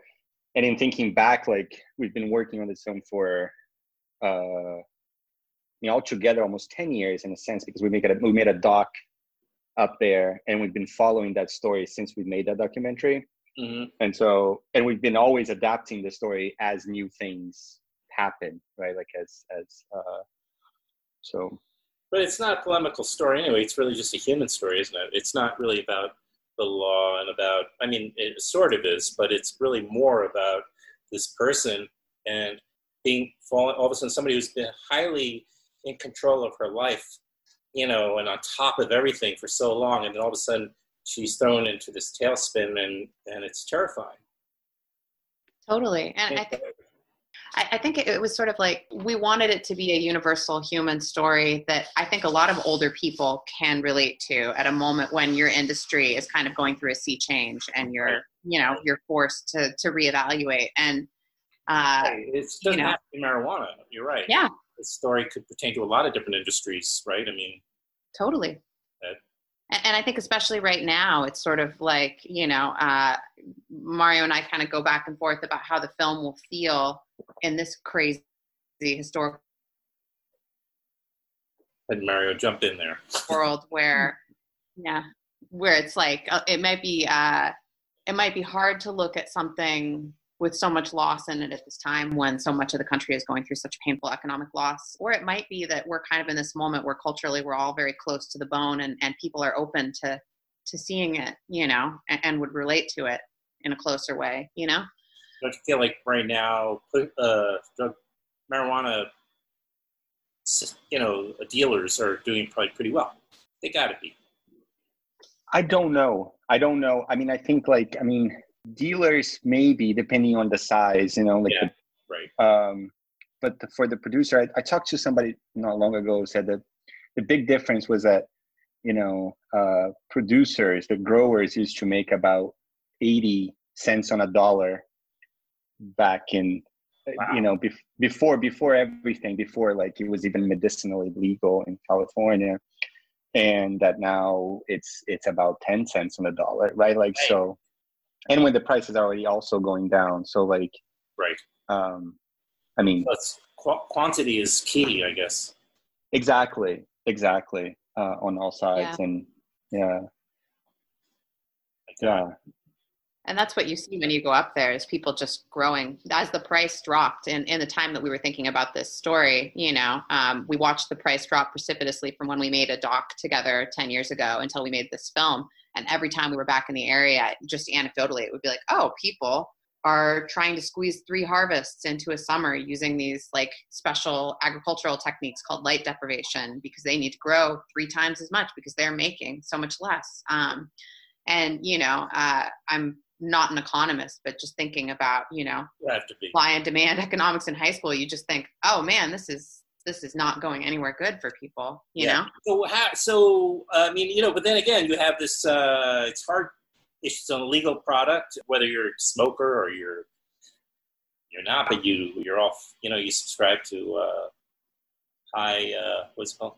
Speaker 14: and in thinking back, like we've been working on this film for uh, you know, altogether almost 10 years in a sense because we make it a, we made a doc up there and we've been following that story since we made that documentary
Speaker 11: Mm-hmm.
Speaker 14: and so and we've been always adapting the story as new things happen right like as as uh so
Speaker 11: But it's not a polemical story anyway. It's really just a human story, isn't it? It's not really about the law and about, I mean, it sort of is, but it's really more about this person and being fallen, all of a sudden somebody who's been highly in control of her life, you know, and on top of everything for so long. And then all of a sudden she's thrown into this tailspin and, and it's terrifying.
Speaker 15: Totally. And I think I, think it was sort of like we wanted it to be a universal human story that I think a lot of older people can relate to at a moment when your industry is kind of going through a sea change and you're, you know, you're forced to to reevaluate. And uh,
Speaker 11: It doesn't
Speaker 15: you know,
Speaker 11: have to be marijuana. You're right.
Speaker 15: Yeah.
Speaker 11: The story could pertain to a lot of different industries, right? I mean,
Speaker 15: totally.
Speaker 11: uh,
Speaker 15: And, and I think especially right now, it's sort of like you know, uh, Mario and I kind of go back and forth about how the film will feel in this crazy historical
Speaker 11: and Mario jump in there.
Speaker 15: world where yeah where it's like uh, it might be uh it might be hard to look at something with so much loss in it at this time when so much of the country is going through such painful economic loss or it might be that we're kind of in this moment where culturally we're all very close to the bone and, and people are open to to seeing it you know and, and would relate to it in a closer way you know
Speaker 11: Don't you feel like right now, uh, drug marijuana, you know, dealers are doing probably pretty well. They got to be.
Speaker 14: I don't know. I don't know. I mean, I think like I mean, dealers maybe depending on the size, you know, like
Speaker 11: Yeah, right.
Speaker 14: um but the, for the producer, I, I talked to somebody not long ago who said that the big difference was that you know uh producers, the growers used to make about 80 cents on a dollar back in you know bef- before before everything before like it was even medicinally legal in California and that now it's it's about 10 cents on the dollar right? Like so and when the price is already also going down. So like
Speaker 11: Right.
Speaker 14: um i mean
Speaker 11: That's qu- quantity is key, I guess.
Speaker 14: exactly. Exactly. Uh on all sides
Speaker 15: Yeah.
Speaker 14: and yeah. Yeah.
Speaker 15: And that's what you see when you go up there is people just growing. As the price dropped in, in the time that we were thinking about this story you know um, we watched the price drop precipitously from when we made a doc together 10 years ago until we made this film and every time we were back in the area just anecdotally it would be like oh people are trying to squeeze three harvests into a summer using these like special agricultural techniques called light deprivation because they need to grow three times as much because they're making so much less um, and you know uh, i'm not an economist but just thinking about you know
Speaker 11: You have to be.
Speaker 15: supply and demand economics in high school you just think oh man this is this is not going anywhere good for people you know
Speaker 11: So, how, so uh, I mean, you know, but then again, you have this. Uh, it's hard. It's an illegal product, whether you're a smoker or you're you're not, but you you're off. You know, you subscribe to uh, high. Uh, what's it called?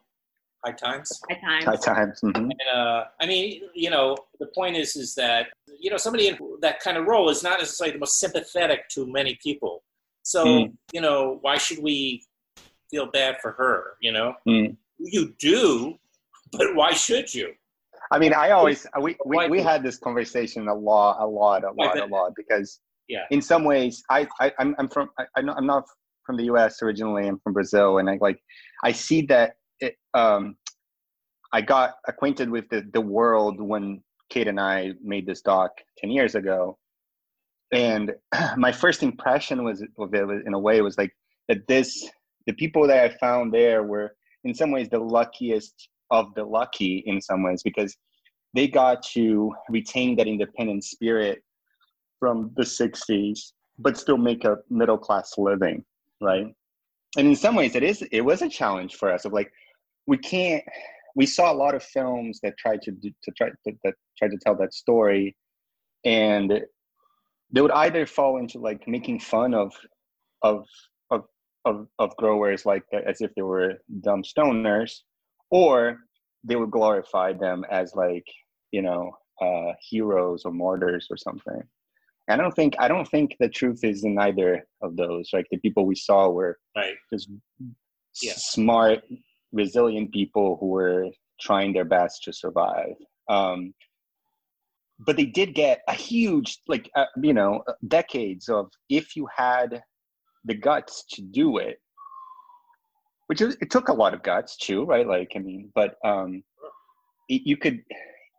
Speaker 11: High Times.
Speaker 15: high times
Speaker 14: high times mhm.
Speaker 11: And uh, I mean, you know, the point is, is that you know somebody in that kind of role is not necessarily the most sympathetic to many people. So
Speaker 14: Mm.
Speaker 11: you know, why should we feel bad for her? You know,
Speaker 14: Mm.
Speaker 11: you do, but why should you?
Speaker 14: i mean i always we we, we had this conversation a lot a lot a lot a lot because
Speaker 11: Yeah.
Speaker 14: in some ways i, I i'm, I'm from I, i'm not- I'm not from the us originally i'm from brazil and i like i see that it, um i got acquainted with the, the world when kate and i made this doc 10 years ago and my first impression was of it was, in a way was like that this the people that i found there were in some ways the luckiest of the lucky in some ways because they got to retain that independent spirit from the 60s but still make a middle class living right? And in some ways it is it was a challenge for us of like we can't we saw a lot of films that tried to do, to try that, that tried to tell that story and they would either fall into like making fun of of of of, growers like as if they were dumb stoners or they would glorify them as like you know uh heroes or martyrs or something I don't think I don't think the truth is in either of those. Like the people we saw were
Speaker 11: right.
Speaker 14: just
Speaker 11: Yeah.
Speaker 14: smart, resilient people who were trying their best to survive. Um, but they did get a huge, like uh, you know, decades of if you had the guts to do it, which is, it took a lot of guts too, right? Like I mean, but um, it, you could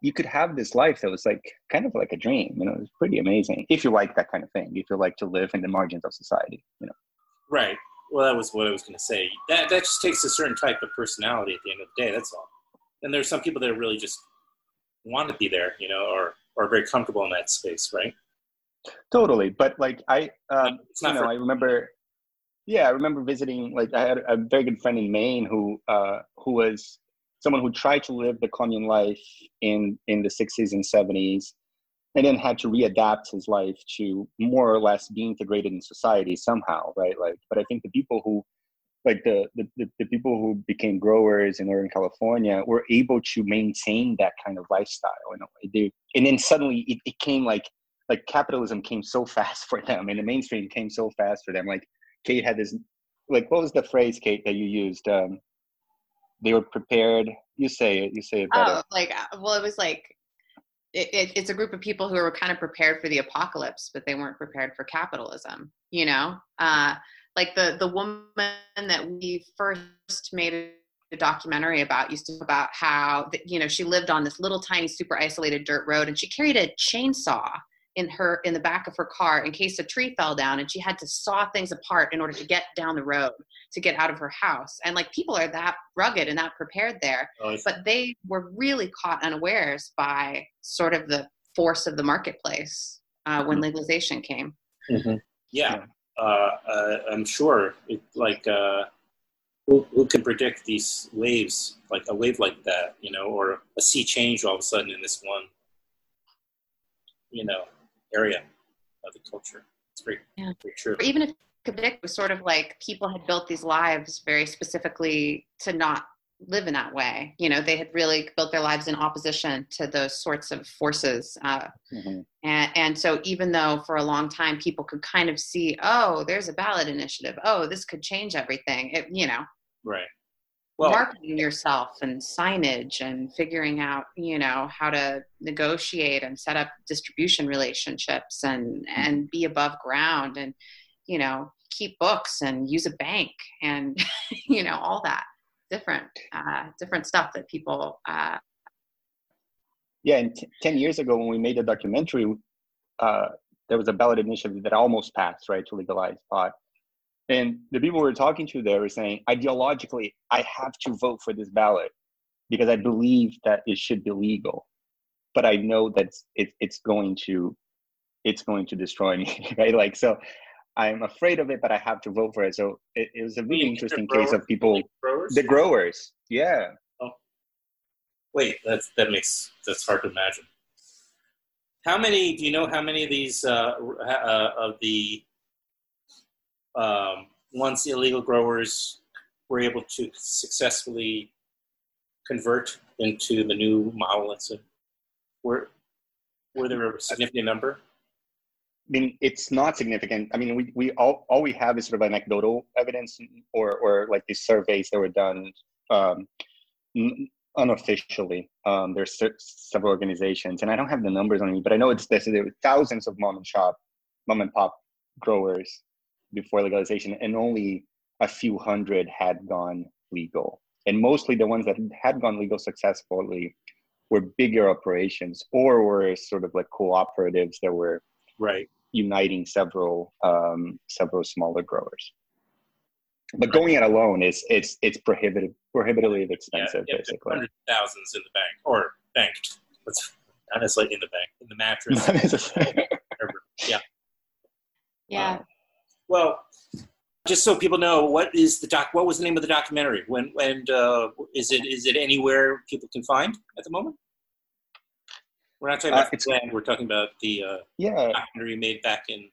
Speaker 14: you could have this life that was like kind of like a dream. You know, it was pretty amazing if you like that kind of thing. If you like to live in the margins of society, you know.
Speaker 11: Right. Well, that was what I was going to say. That that just takes a certain type of personality at the end of the day. That's all. And there's some people that really just want to be there, you know, or or very comfortable in that space, right?
Speaker 14: Totally, but like I, um, you know,
Speaker 11: for-
Speaker 14: I remember. Yeah, I remember visiting. Like I had a very good friend in Maine who uh, who was someone who tried to live the commune life in in the sixties and seventies, and then had to readapt his life to more or less be integrated in society somehow, right? Like, but I think the people who like the, the, the, the people who became growers in Northern California were able to maintain that kind of lifestyle in a way. They, and then suddenly it, it came like like capitalism came so fast for them and the mainstream came so fast for them. Like Kate had this like what was the phrase, Kate, that you used? Um, they were prepared. You say it. You say it better.
Speaker 15: Oh, like uh, well, it was like it, it, it's a group of people who were kind of prepared for the apocalypse, but they weren't prepared for capitalism. You know, uh, like the the woman that we first made a documentary about used to about how that, you know she lived on this little tiny super isolated dirt road and she carried a chainsaw in her in the back of her car in case a tree fell down and she had to saw things apart in order to get down the road to get out of her house. And like people are that rugged and that prepared there
Speaker 11: Oh,
Speaker 15: but they were really caught unawares by sort of the force of the marketplace uh, when legalization came.
Speaker 11: Yeah, uh, uh, I'm sure. It, like, uh, who, who can predict these waves, like a wave like that, you know, or a sea change all of a sudden in this one, you know, area of the culture? It's very,
Speaker 15: Yeah.
Speaker 11: very true.
Speaker 15: or even if Quebec was sort of like people had built these lives very specifically to not live in that way you know they had really built their lives in opposition to those sorts of forces uh,
Speaker 14: Mhm.
Speaker 15: and, and so even though for a long time people could kind of see oh there's a ballot initiative oh this could change everything it, you know
Speaker 11: Right. Well,
Speaker 15: marketing yourself and signage and figuring out you know how to negotiate and set up distribution relationships and and be above ground and you know keep books and use a bank and you know all that different uh, different stuff that people uh,
Speaker 14: Yeah, and t- 10 years ago when we made the documentary, uh, there was a ballot initiative that almost passed, right, to legalize pot. And the people we were talking to there were saying, ideologically, I have to vote for this ballot because I believe that it should be legal. But I know that it, it's going to it's going to destroy me, right? Like so I'm afraid of it, but I have to vote for it. So it, it was a really interesting case of people
Speaker 11: growers?
Speaker 14: the growers. Yeah.
Speaker 11: Wait, that's that makes that's hard to imagine. How many? Do you know how many of these uh, uh, of the um, once illegal growers were able to successfully convert into the new model? Were were there a significant number?
Speaker 14: I mean, it's not significant. I mean, we, we all, all we have is sort of anecdotal evidence or, or like these surveys that were done um, unofficially. Um, there's several organizations, and I don't have the numbers on me, but I know it's there's there were thousands of mom and shop, mom and pop growers before legalization, and only a few hundred had gone legal. And mostly the ones that had gone legal successfully were bigger operations or were sort of like cooperatives that were
Speaker 11: right
Speaker 14: uniting several um, several smaller growers. But going it alone is it's it's prohibitive prohibitively expensive
Speaker 11: Yeah,
Speaker 14: basically.
Speaker 11: hundred thousands in the bank or banked. That's not necessarily in the bank, in the mattress.
Speaker 14: Not necessarily.
Speaker 11: Whatever. yeah.
Speaker 15: yeah
Speaker 11: Well, just so people know, what is the doc? What was the name of the documentary? When and uh, is it is it anywhere people can find at the moment? We're not talking
Speaker 14: Uh,
Speaker 11: about
Speaker 14: it's-
Speaker 11: land. We're talking about the uh,
Speaker 14: Yeah,
Speaker 11: documentary you made back in.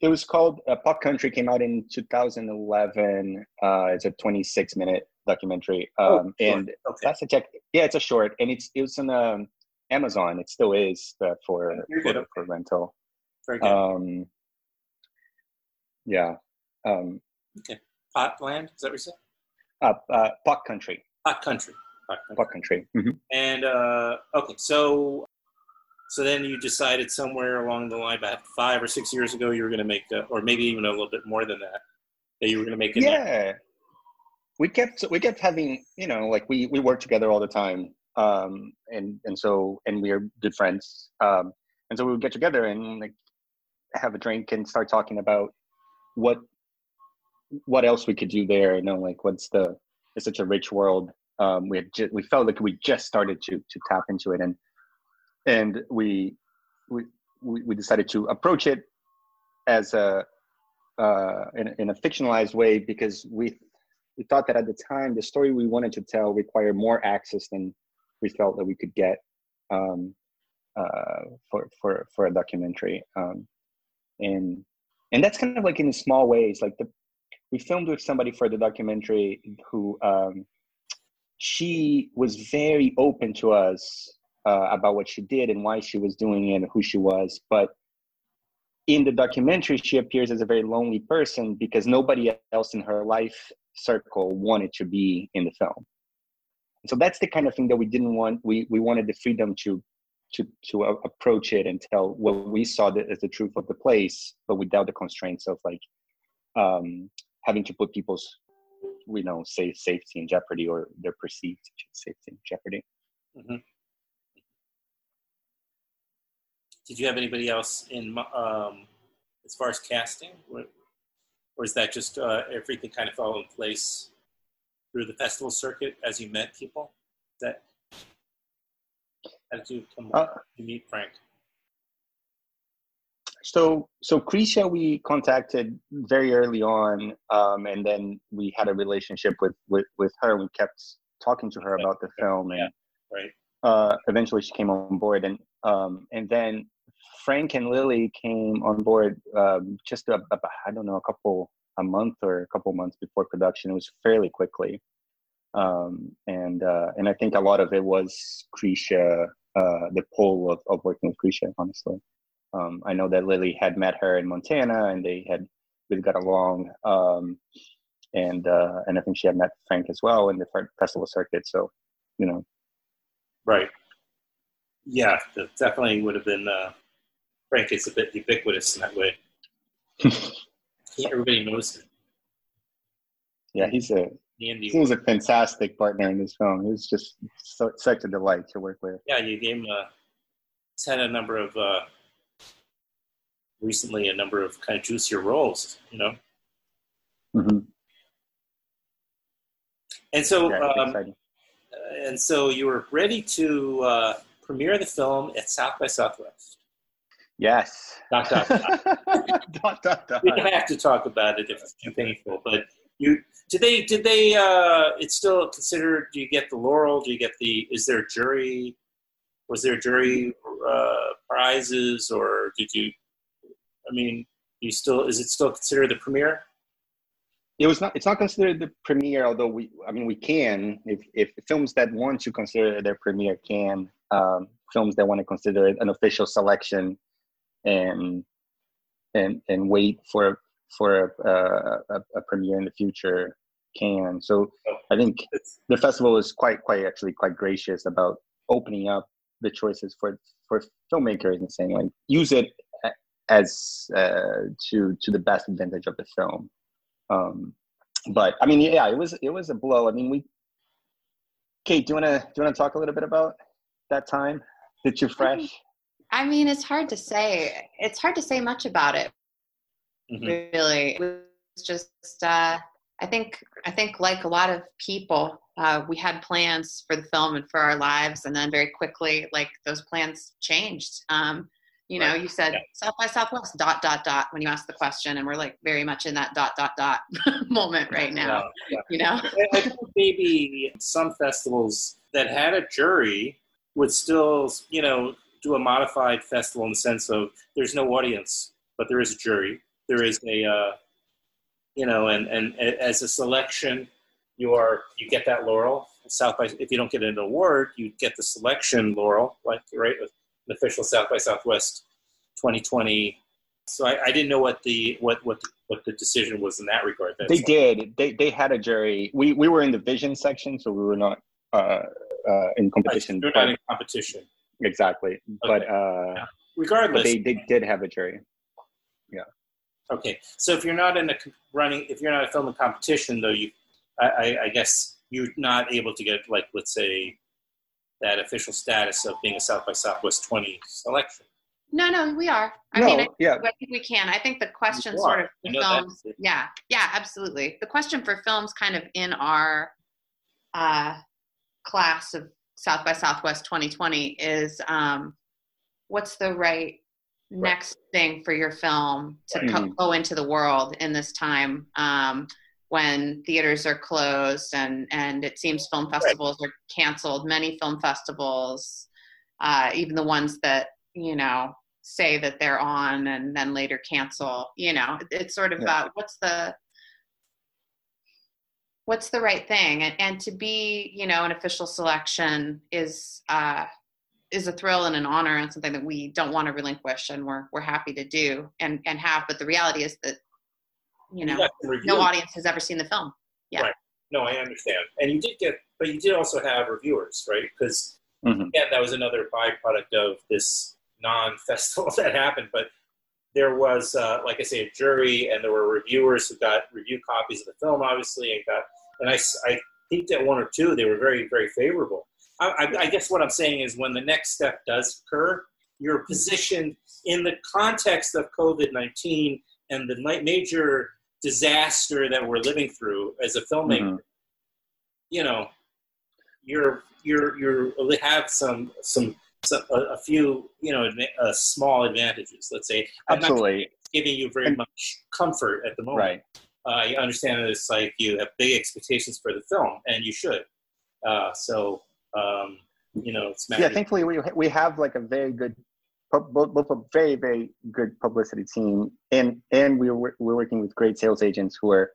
Speaker 14: it was called uh, Pot Country. Came out in 2011. Uh, it's a 26 minute documentary, um,
Speaker 11: Oh,
Speaker 14: and that's a check. Yeah, it's a short, and it's it was on um, Amazon. It still is uh, for for, for rental.
Speaker 11: Very good.
Speaker 14: Um, yeah. Um,
Speaker 11: okay. Potland, is that what you said?
Speaker 14: Uh, uh, pot country.
Speaker 11: Pot country. Pot country.
Speaker 14: Pot country. Mhm.
Speaker 11: And uh, okay, so so then you decided somewhere along the line, about five or six years ago, you were going to make, a, or maybe even a little bit more than that, that you were going to make it.
Speaker 14: Yeah. We kept we kept having you know like we we work together all the time, um, and and so and we are good friends, um, and so we would get together and like have a drink and start talking about what what else we could do there. You know, like what's the it's such a rich world. Um, we had ju- we felt like we just started to to tap into it, and and we we we we decided to approach it as a uh, in, in a fictionalized way because we we thought that at the time the story we wanted to tell required more access than we felt that we could get um, uh, for for for a documentary um, and and that's kind of like in small ways like the we filmed with somebody for the documentary who um, she was very open to us uh, about what she did and why she was doing it and who she was. But in the documentary she appears as a very lonely person because nobody else in her life circle wanted to be in the film. So that's the kind of thing that we didn't want we we wanted the freedom to to to approach it and tell what we saw as the truth of the place but without the constraints of like um having to put people's we know say safety in jeopardy or their perceived safety in jeopardy.
Speaker 11: Hmm Did you have anybody else in um, as far as casting, or, or is that just uh, everything kind of fell in place through the festival circuit as you met people? That how did you come
Speaker 14: Uh,
Speaker 11: to meet Frank?
Speaker 14: So, so Krisha, we contacted very early on, um, and then we had a relationship with with with her. We kept talking to her about the film, and
Speaker 11: Right.
Speaker 14: uh, eventually she came on board. And um, and then Frank and Lily came on board um, just a, a, I don't know a couple a month or a couple months before production. It was fairly quickly, um, and uh, and I think a lot of it was Krisha, uh, the pull of, of working with Krisha, honestly. Um, I know that Lily had met her in Montana, and they had really got along. Um, and uh, and I think she had met Frank as well in the festival circuit. So, you know,
Speaker 11: Right. Yeah, that definitely would have been. Uh, Frank is a bit ubiquitous in that way. Everybody knows him.
Speaker 14: yeah, he's a
Speaker 11: The Indian.
Speaker 14: he was a fantastic partner in this film. He was just so, such a delight to work with.
Speaker 11: Yeah, you gave him a. It's had a number of. Uh, recently, a number of kind of juicier roles. You know,
Speaker 14: Mm-hmm.
Speaker 11: and so.
Speaker 14: Yeah,
Speaker 11: um, uh, and so you were ready to uh, premiere the film at South by Southwest.
Speaker 14: Yes.
Speaker 11: Dot, dot, dot.
Speaker 14: dot, dot, dot.
Speaker 11: We don't have to talk about it if it's too painful, but you did they did they uh it's still considered do you get the laurel do you get the is there jury was there jury uh prizes or did you i mean you still is it still considered the premiere
Speaker 14: It was not. It's not considered the premiere, although we. I mean, we can if if films that want to consider their premiere can. Um, films that want to consider an official selection, and and and wait for for a, a, a premiere in the future can. So I think the festival is quite quite actually quite gracious about opening up the choices for for filmmakers and saying like use it as uh, to to the best advantage of the film. Um, but I mean, yeah, it was it was a blow. I mean, we. Kate, do you wanna do you wanna talk a little bit about that time? That you're fresh.
Speaker 15: I mean, it's hard to say. It's hard to say much about it. Really, it was just. Uh, I think. I think, like a lot of people, uh, we had plans for the film and for our lives, and then very quickly, like those plans changed. Um, you know, you said South by Southwest dot dot dot when you asked the question, and we're like very much in that dot dot dot moment right now.
Speaker 11: Yeah, yeah.
Speaker 15: You know.
Speaker 11: I think maybe some festivals that had a jury would still, you know, do a modified festival in the sense of there's no audience, but there is a jury. There is a, uh, you know, and, and as a selection, you are you get that laurel. South by if you don't get an award, you get the selection laurel, like right, the official South by Southwest 2020 So I, I didn't know what the what what the, what the decision was in that regard. That's
Speaker 14: They
Speaker 11: all.
Speaker 14: did. They they had a jury. We we were in the vision section, so we were not uh, uh, in competition.
Speaker 11: You're not in competition.
Speaker 14: exactly. But uh,
Speaker 11: Regardless,
Speaker 14: but they, they did have a jury. Yeah.
Speaker 11: Okay, so if you're not in a c- running, if you're not a filming competition, though, you, I, I, I guess you're not able to get like, let's say, that official status of being a South by Southwest 20 selection.
Speaker 15: No, no, we are. I
Speaker 14: No,
Speaker 15: mean, I,
Speaker 14: yeah.
Speaker 15: I think we can. I think the question
Speaker 11: You
Speaker 15: sort
Speaker 11: are.
Speaker 15: of for
Speaker 11: know that.
Speaker 15: films. Yeah, yeah, absolutely. The question for films, kind of in our uh, class of South by Southwest 2020, is um, what's the right next thing for your film to
Speaker 14: Right.
Speaker 15: co-
Speaker 14: Mhm.
Speaker 15: go into the world in this time um, when theaters are closed and and it seems film festivals are canceled. Many film festivals, uh, even the ones that you know say that they're on and then later cancel. You know, it- it's sort of
Speaker 14: Yeah.
Speaker 15: uh, what's the what's the right thing and, and to be you know an official selection is uh is a thrill and an honor and something that we don't want to relinquish and we're we're happy to do and and have but the reality is that you know
Speaker 11: got
Speaker 15: no audience has ever seen the film yeah
Speaker 11: Right. No, I understand. And you did get, but you did also have reviewers, right? Because
Speaker 14: Mhm.
Speaker 11: yeah, that was another byproduct of this non-festival that happened. But there was, uh, like I say, a jury, and there were reviewers who got review copies of the film, obviously, and got. And I, s- I think that one or two they were very, very favorable. I, I, I guess what I'm saying is when the next step does occur, you're positioned in the context of COVID 19 and the major disaster that we're living through as a filmmaker.
Speaker 14: Mhm.
Speaker 11: You know, you're you're you're have some some, some a, a few you know adva- uh, small advantages. Let's say I'm not
Speaker 14: Absolutely.
Speaker 11: giving you very much comfort at the moment.
Speaker 14: Right.
Speaker 11: Uh, you understand that it's like you have big expectations for the film, and you should. Uh, so um, you know,
Speaker 14: yeah thankfully we, we have like a very good both, both a very very good publicity team and and we're we're working with great sales agents who are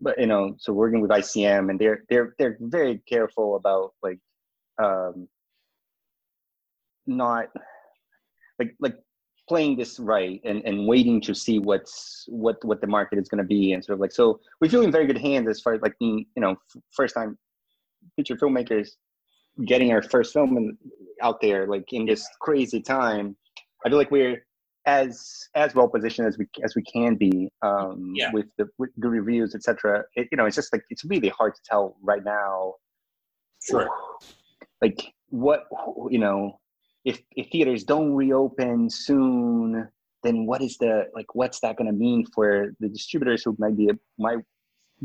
Speaker 14: but you know so working with icm and they're they're they're very careful about like um not like like playing this right and and waiting to see what's what what the market is going to be and sort of like so we feel in very good hands as far as like being you know first time feature filmmakers getting our first film in, out there like in this crazy time i feel like we're as as well positioned as we as we can be um
Speaker 11: Yeah.
Speaker 14: with the with good reviews etc it, you know it's just like it's really hard to tell right now
Speaker 11: Sure.
Speaker 14: like what you know if if theaters don't reopen soon then what is the like what's that going to mean for the distributors who might be might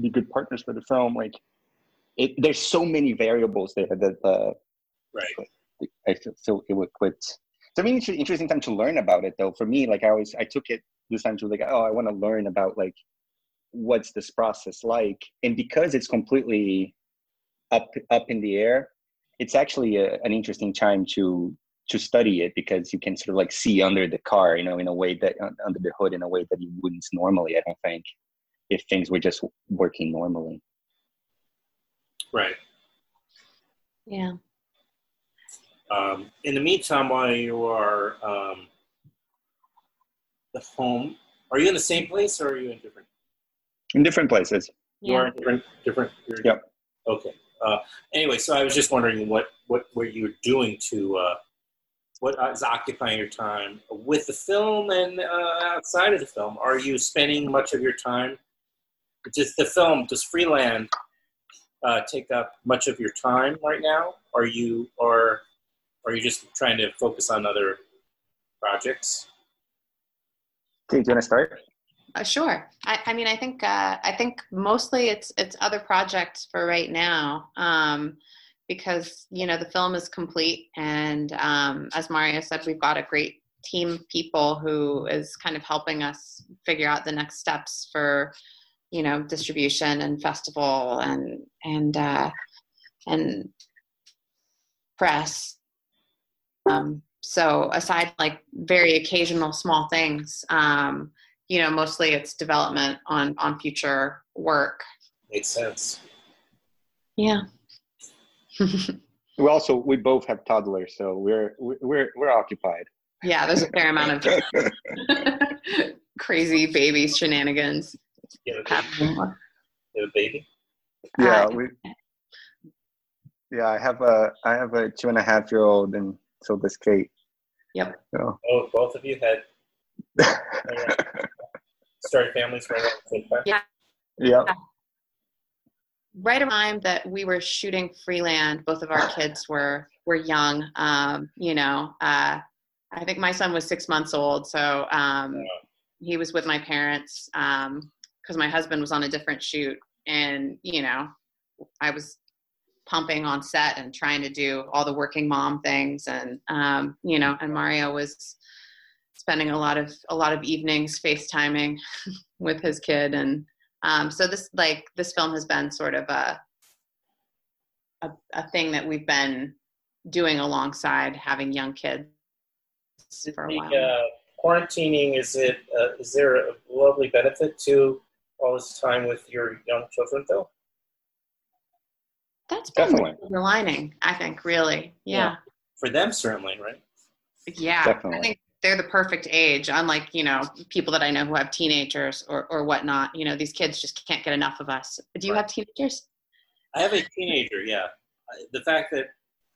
Speaker 14: be good partners for the film like it, there's so many variables there that uh,
Speaker 11: right.
Speaker 14: I feel, feel it would quit. So I mean, it's an interesting time to learn about it, though. For me, like I always, I took it this time to like, oh, I want to learn about like what's this process like, and because it's completely up up in the air, it's actually a, an interesting time to to study it because you can sort of like see under the car, you know, in a way that under the hood in a way that you wouldn't normally. I don't think if things were just working normally.
Speaker 11: Right.
Speaker 15: yeah
Speaker 11: Um, in the meantime, while you are um, at home, are you in the same place or are you in different?
Speaker 14: In different places.
Speaker 11: You are in different. Different. You're,
Speaker 14: Yep.
Speaker 11: Okay. Uh, anyway, so I was just wondering what what were you doing to uh, what is occupying your time with the film and uh, outside of the film? Are you spending much of your time? just the film does Freeland uh, take up much of your time right now? Are you or are you just trying to focus on other projects?
Speaker 14: Okay, do you want to start?
Speaker 15: Uh, sure. I, I mean, I think uh, I think mostly it's it's other projects for right now, um, because you know the film is complete, and um, as Mario said, we've got a great team of people who is kind of helping us figure out the next steps for you know distribution and festival and and uh, and press. Um, so aside like very occasional small things. Um, you know mostly it's development on on future work
Speaker 11: Makes sense.
Speaker 15: yeah
Speaker 14: We also we both have toddlers, so we're we're we're occupied.
Speaker 15: yeah there's a fair amount of crazy baby shenanigans.
Speaker 11: You have a baby? You have a baby?
Speaker 14: Yeah, we. Yeah, I have a I have a two and a half year old, and so does Kate.
Speaker 15: Yep.
Speaker 14: So
Speaker 11: Oh, both of you had uh, started families right around the same time?
Speaker 15: Yeah.
Speaker 14: yeah.
Speaker 15: right around time that we were shooting Freeland, both of our kids were were young. Um, you know, uh, I think my son was six months old, so um, he was with my parents because my husband was on a different shoot, and you know, I was pumping on set and trying to do all the working mom things, and um, you know, and Mario was spending a lot of a lot of evenings FaceTiming with his kid and um, so this like this film has been sort of a, a a thing that we've been doing alongside having young kids for a
Speaker 11: The,
Speaker 15: while.
Speaker 11: uh, quarantining is it? Uh, is there a lovely benefit to all this time with your young children, though?
Speaker 15: That's been
Speaker 11: Definitely.
Speaker 15: the lining, I think. Really, yeah,
Speaker 11: For them, certainly, right?
Speaker 15: yeah.
Speaker 11: Definitely.
Speaker 15: I think they're the perfect age. Unlike you know people that I know who have teenagers or or whatnot. You know these kids just can't get enough of us. Do you have teenagers?
Speaker 11: I have a teenager. Yeah, Uh, the fact that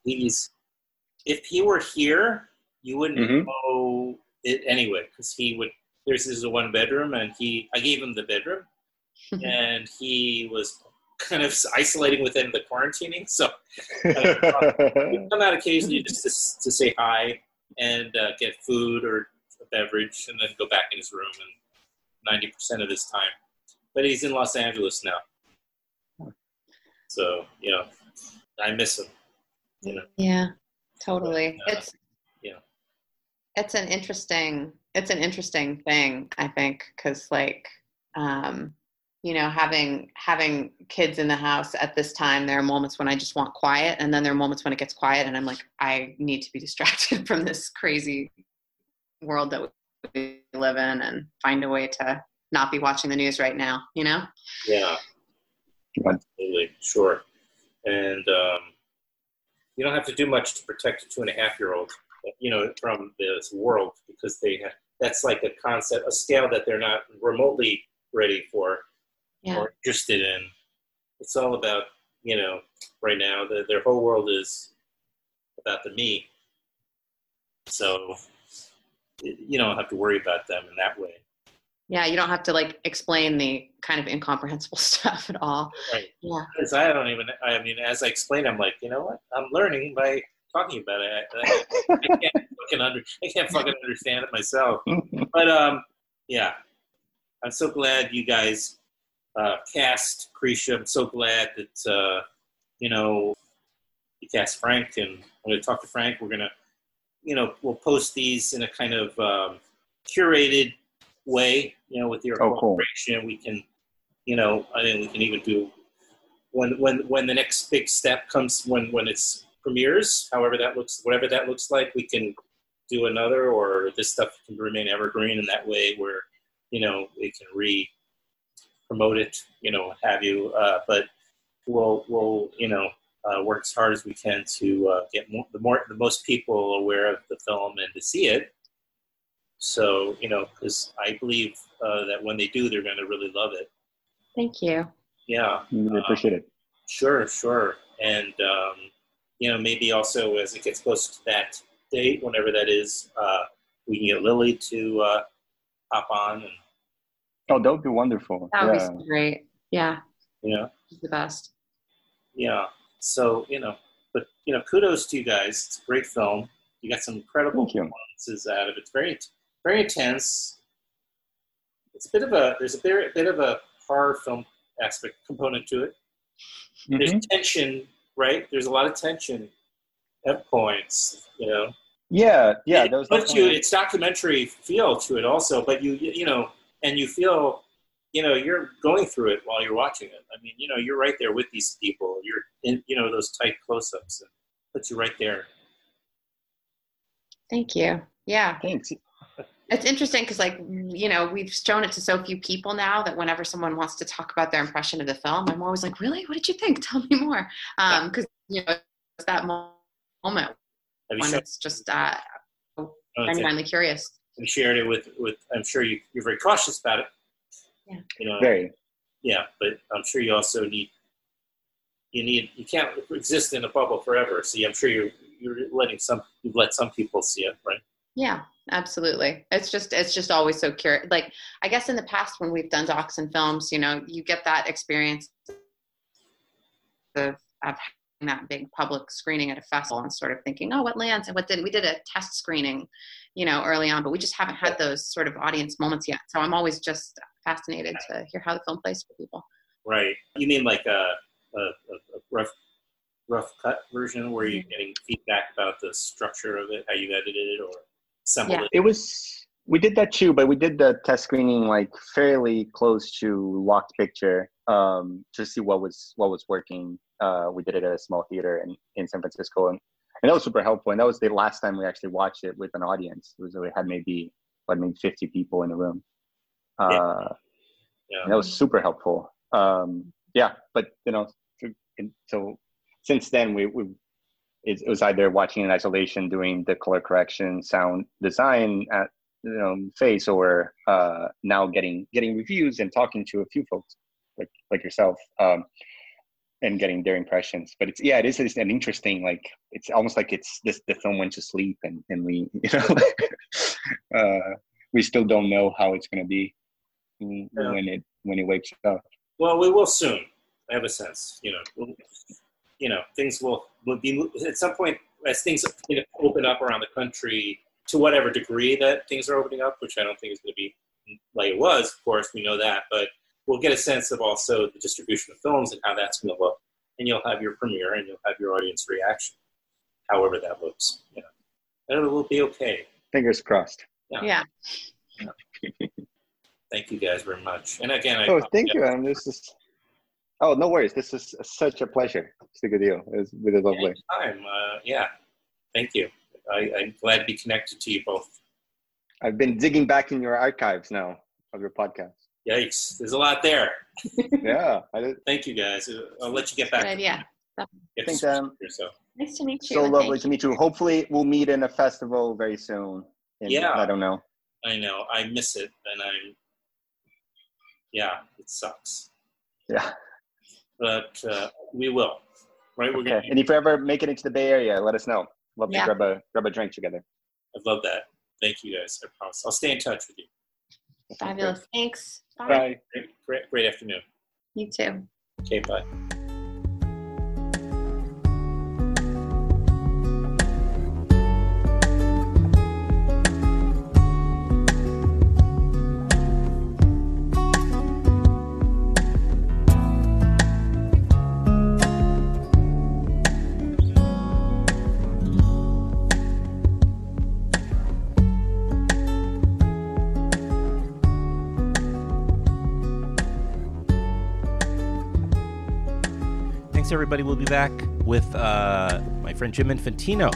Speaker 11: he's if he were here, you wouldn't
Speaker 14: Mhm.
Speaker 11: know it anyway because he would. There's this is a one bedroom, and he I gave him the bedroom, and he was kind of isolating within the quarantining. So uh, come out occasionally just to, to say hi and uh, get food or a beverage, and then go back in his room and ninety percent of his time. But he's in Los Angeles now, so you know I miss him. You know,
Speaker 15: Yeah, totally.
Speaker 11: Uh,
Speaker 15: it's
Speaker 11: yeah.
Speaker 15: it's an interesting it's an interesting thing i think because like um you know having having kids in the house at this time there are moments when i just want quiet and then there are moments when it gets quiet and i'm like i need to be distracted from this crazy world that we live in and find a way to not be watching the news right now you know?
Speaker 11: Yeah, absolutely, sure. And um, you don't have to do much to protect a two and a half year old, you know, from this world because they have, that's like a concept, a scale that they're not remotely ready for
Speaker 15: Yeah.
Speaker 11: or interested in. It's all about, you know, right now, the, their whole world is about the me. So you don't have to worry about them in that way.
Speaker 15: yeah you don't have to like explain the kind of incomprehensible stuff at all
Speaker 11: Right.
Speaker 15: yeah
Speaker 11: Because I don't even. I mean, as I explain, I'm like, you know what? I'm learning by talking about it. I, I, I can't fucking under. I can't fucking understand it myself. But um, yeah, I'm so glad you guys uh, cast Krisha. I'm so glad that uh, you know you cast Frank, and I'm going to talk to Frank. We're going to, you know, we'll post these in a kind of um, curated way. You know, with your
Speaker 14: Oh, cool.
Speaker 11: cooperation, we can, you know, I mean, we can even do when when when the next big step comes when when it's premieres however that looks whatever that looks like we can do another or this stuff can remain evergreen in that way where you know we can re promote it you know have you. Uh, but we'll we'll you know uh, work as hard as we can to uh, get more, the more the most people aware of the film and to see it. So you know because i believe uh, that when they do they're going to really love it.
Speaker 15: Thank you.
Speaker 11: Yeah.
Speaker 14: Really appreciate it.
Speaker 11: Sure, sure. And, um, you know, maybe also as it gets close to that date, whenever that is, uh, we can get Lily to uh, hop on and,
Speaker 14: Oh, that would be wonderful.
Speaker 15: that would
Speaker 14: yeah.
Speaker 15: be great yeah
Speaker 11: Yeah.
Speaker 15: she's the best
Speaker 11: yeah. So, you know, but, you know, kudos to you guys. It's a great film. You got some incredible
Speaker 14: you.
Speaker 11: performances out of it. It's very, very intense. It's a bit of a, there's a bit, a bit of a horror film aspect component to it. There's
Speaker 14: Mhm.
Speaker 11: tension, right? There's a lot of tension at points, you know.
Speaker 14: Yeah, yeah.
Speaker 11: it
Speaker 14: That was
Speaker 11: puts you it's documentary feel to it also but you you know and you feel you know you're going through it while you're watching it i mean you know you're right there with these people you're in you know those tight close-ups and puts you right there
Speaker 15: thank you yeah
Speaker 14: Thanks.
Speaker 15: It's interesting because, like, you know, we've shown it to so few people now that whenever someone wants to talk about their impression of the film, I'm always like, "Really? What did you think? Tell me more." Because you know, it's that moment
Speaker 11: Have you
Speaker 15: when
Speaker 11: shown-
Speaker 15: it's just uh,
Speaker 11: Oh, it's-
Speaker 15: genuinely curious.
Speaker 11: and shared it with with. I'm sure you, you're very cautious about it.
Speaker 15: Yeah.
Speaker 11: You know.
Speaker 14: Very.
Speaker 11: Yeah, but I'm sure you also need. You need. You can't exist in a bubble forever. So I'm sure you're you're letting some. You've let some people see it, right?
Speaker 15: Yeah, absolutely. It's just it's just always so curious. Like I guess in the past when we've done docs and films, you know, you get that experience of of having that big public screening at a festival and sort of thinking, oh, what lands and what didn't. We did a test screening, you know, early on, but we just haven't had those sort of audience moments yet. So I'm always just fascinated to hear how the film plays for people.
Speaker 11: Right. You mean like a a, a rough rough cut version where you're mm-hmm. getting feedback about the structure of it, how you edited it, or assembled it?
Speaker 14: It was we did that too, but we did the test screening like fairly close to locked picture um, to see what was what was working. Uh, we did it at a small theater in, in San Francisco, and, and that was super helpful. And that was the last time we actually watched it with an audience. It was we had maybe like maybe fifty people in the room. Uh,
Speaker 11: Yeah. Yeah.
Speaker 14: that was super helpful. Um, yeah, but you know, so- so since then we we it, it was either watching in isolation, doing the color correction, sound design at you know face, or uh, now getting getting reviews and talking to a few folks like like yourself. Um, and getting their impressions, but it's yeah, it is it's an interesting like it's almost like it's this the film went to sleep and and we you know uh, we still don't know how it's gonna be when
Speaker 11: Yeah.
Speaker 14: it when it wakes up.
Speaker 11: Well, we will soon. I have a sense. You know, we'll- you know, things will will be at some point as things open up around the country to whatever degree that things are opening up, which I don't think is going to be like it was. Of course, we know that, but we'll get a sense of also the distribution of films and how that's going to look, and you'll have your premiere and you'll have your audience reaction, however that looks. You know, and it will be okay.
Speaker 14: Fingers crossed.
Speaker 15: Yeah. yeah.
Speaker 11: Thank you guys very much. And again, I
Speaker 14: Oh, thank you, Adam. This is. Oh, no worries. This is such a pleasure. It's a good deal. It was really lovely.
Speaker 11: time. Uh, yeah, thank you. I, I'm glad to be connected to you both.
Speaker 14: I've been digging back in your archives now of your podcast.
Speaker 11: Yikes, there's a lot there.
Speaker 14: yeah, I did.
Speaker 11: Thank you guys. I'll let you get back.
Speaker 15: Good idea.
Speaker 11: Get
Speaker 14: Thanks,
Speaker 11: to
Speaker 14: Adam.
Speaker 11: yourself.
Speaker 15: Nice to meet you.
Speaker 14: So lovely
Speaker 15: thank
Speaker 14: to meet you. Hopefully, we'll meet in a festival very soon. In-
Speaker 11: Yeah.
Speaker 14: I don't know.
Speaker 11: I know. I miss it, and I'm. Yeah, it sucks,
Speaker 14: Yeah.
Speaker 11: But uh, we will. Right? We're
Speaker 14: Okay.
Speaker 11: gonna.
Speaker 14: And if you ever make it into the Bay Area, let us know. Love
Speaker 15: Yeah.
Speaker 14: to grab a grab a drink together.
Speaker 11: I'd love that. Thank you guys. I promise. I'll stay in touch with you.
Speaker 15: Fabulous. Thanks. Bye.
Speaker 14: Bye.
Speaker 11: Great, great, great afternoon.
Speaker 15: You too.
Speaker 11: Okay, bye.
Speaker 1: Thanks, everybody. We'll be back with uh, my friend Jim Infantino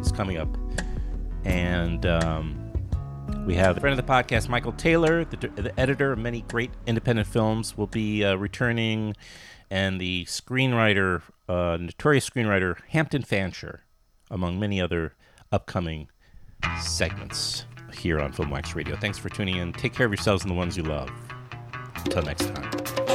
Speaker 1: is coming up. And um, we have a friend of the podcast, Michael Taylor, the, the editor of many great independent films, will be uh, returning. And the screenwriter, uh, notorious screenwriter, Hampton Fancher, among many other upcoming segments here on Film Wax Radio. Thanks for tuning in. Take care of yourselves and the ones you love. Until next time.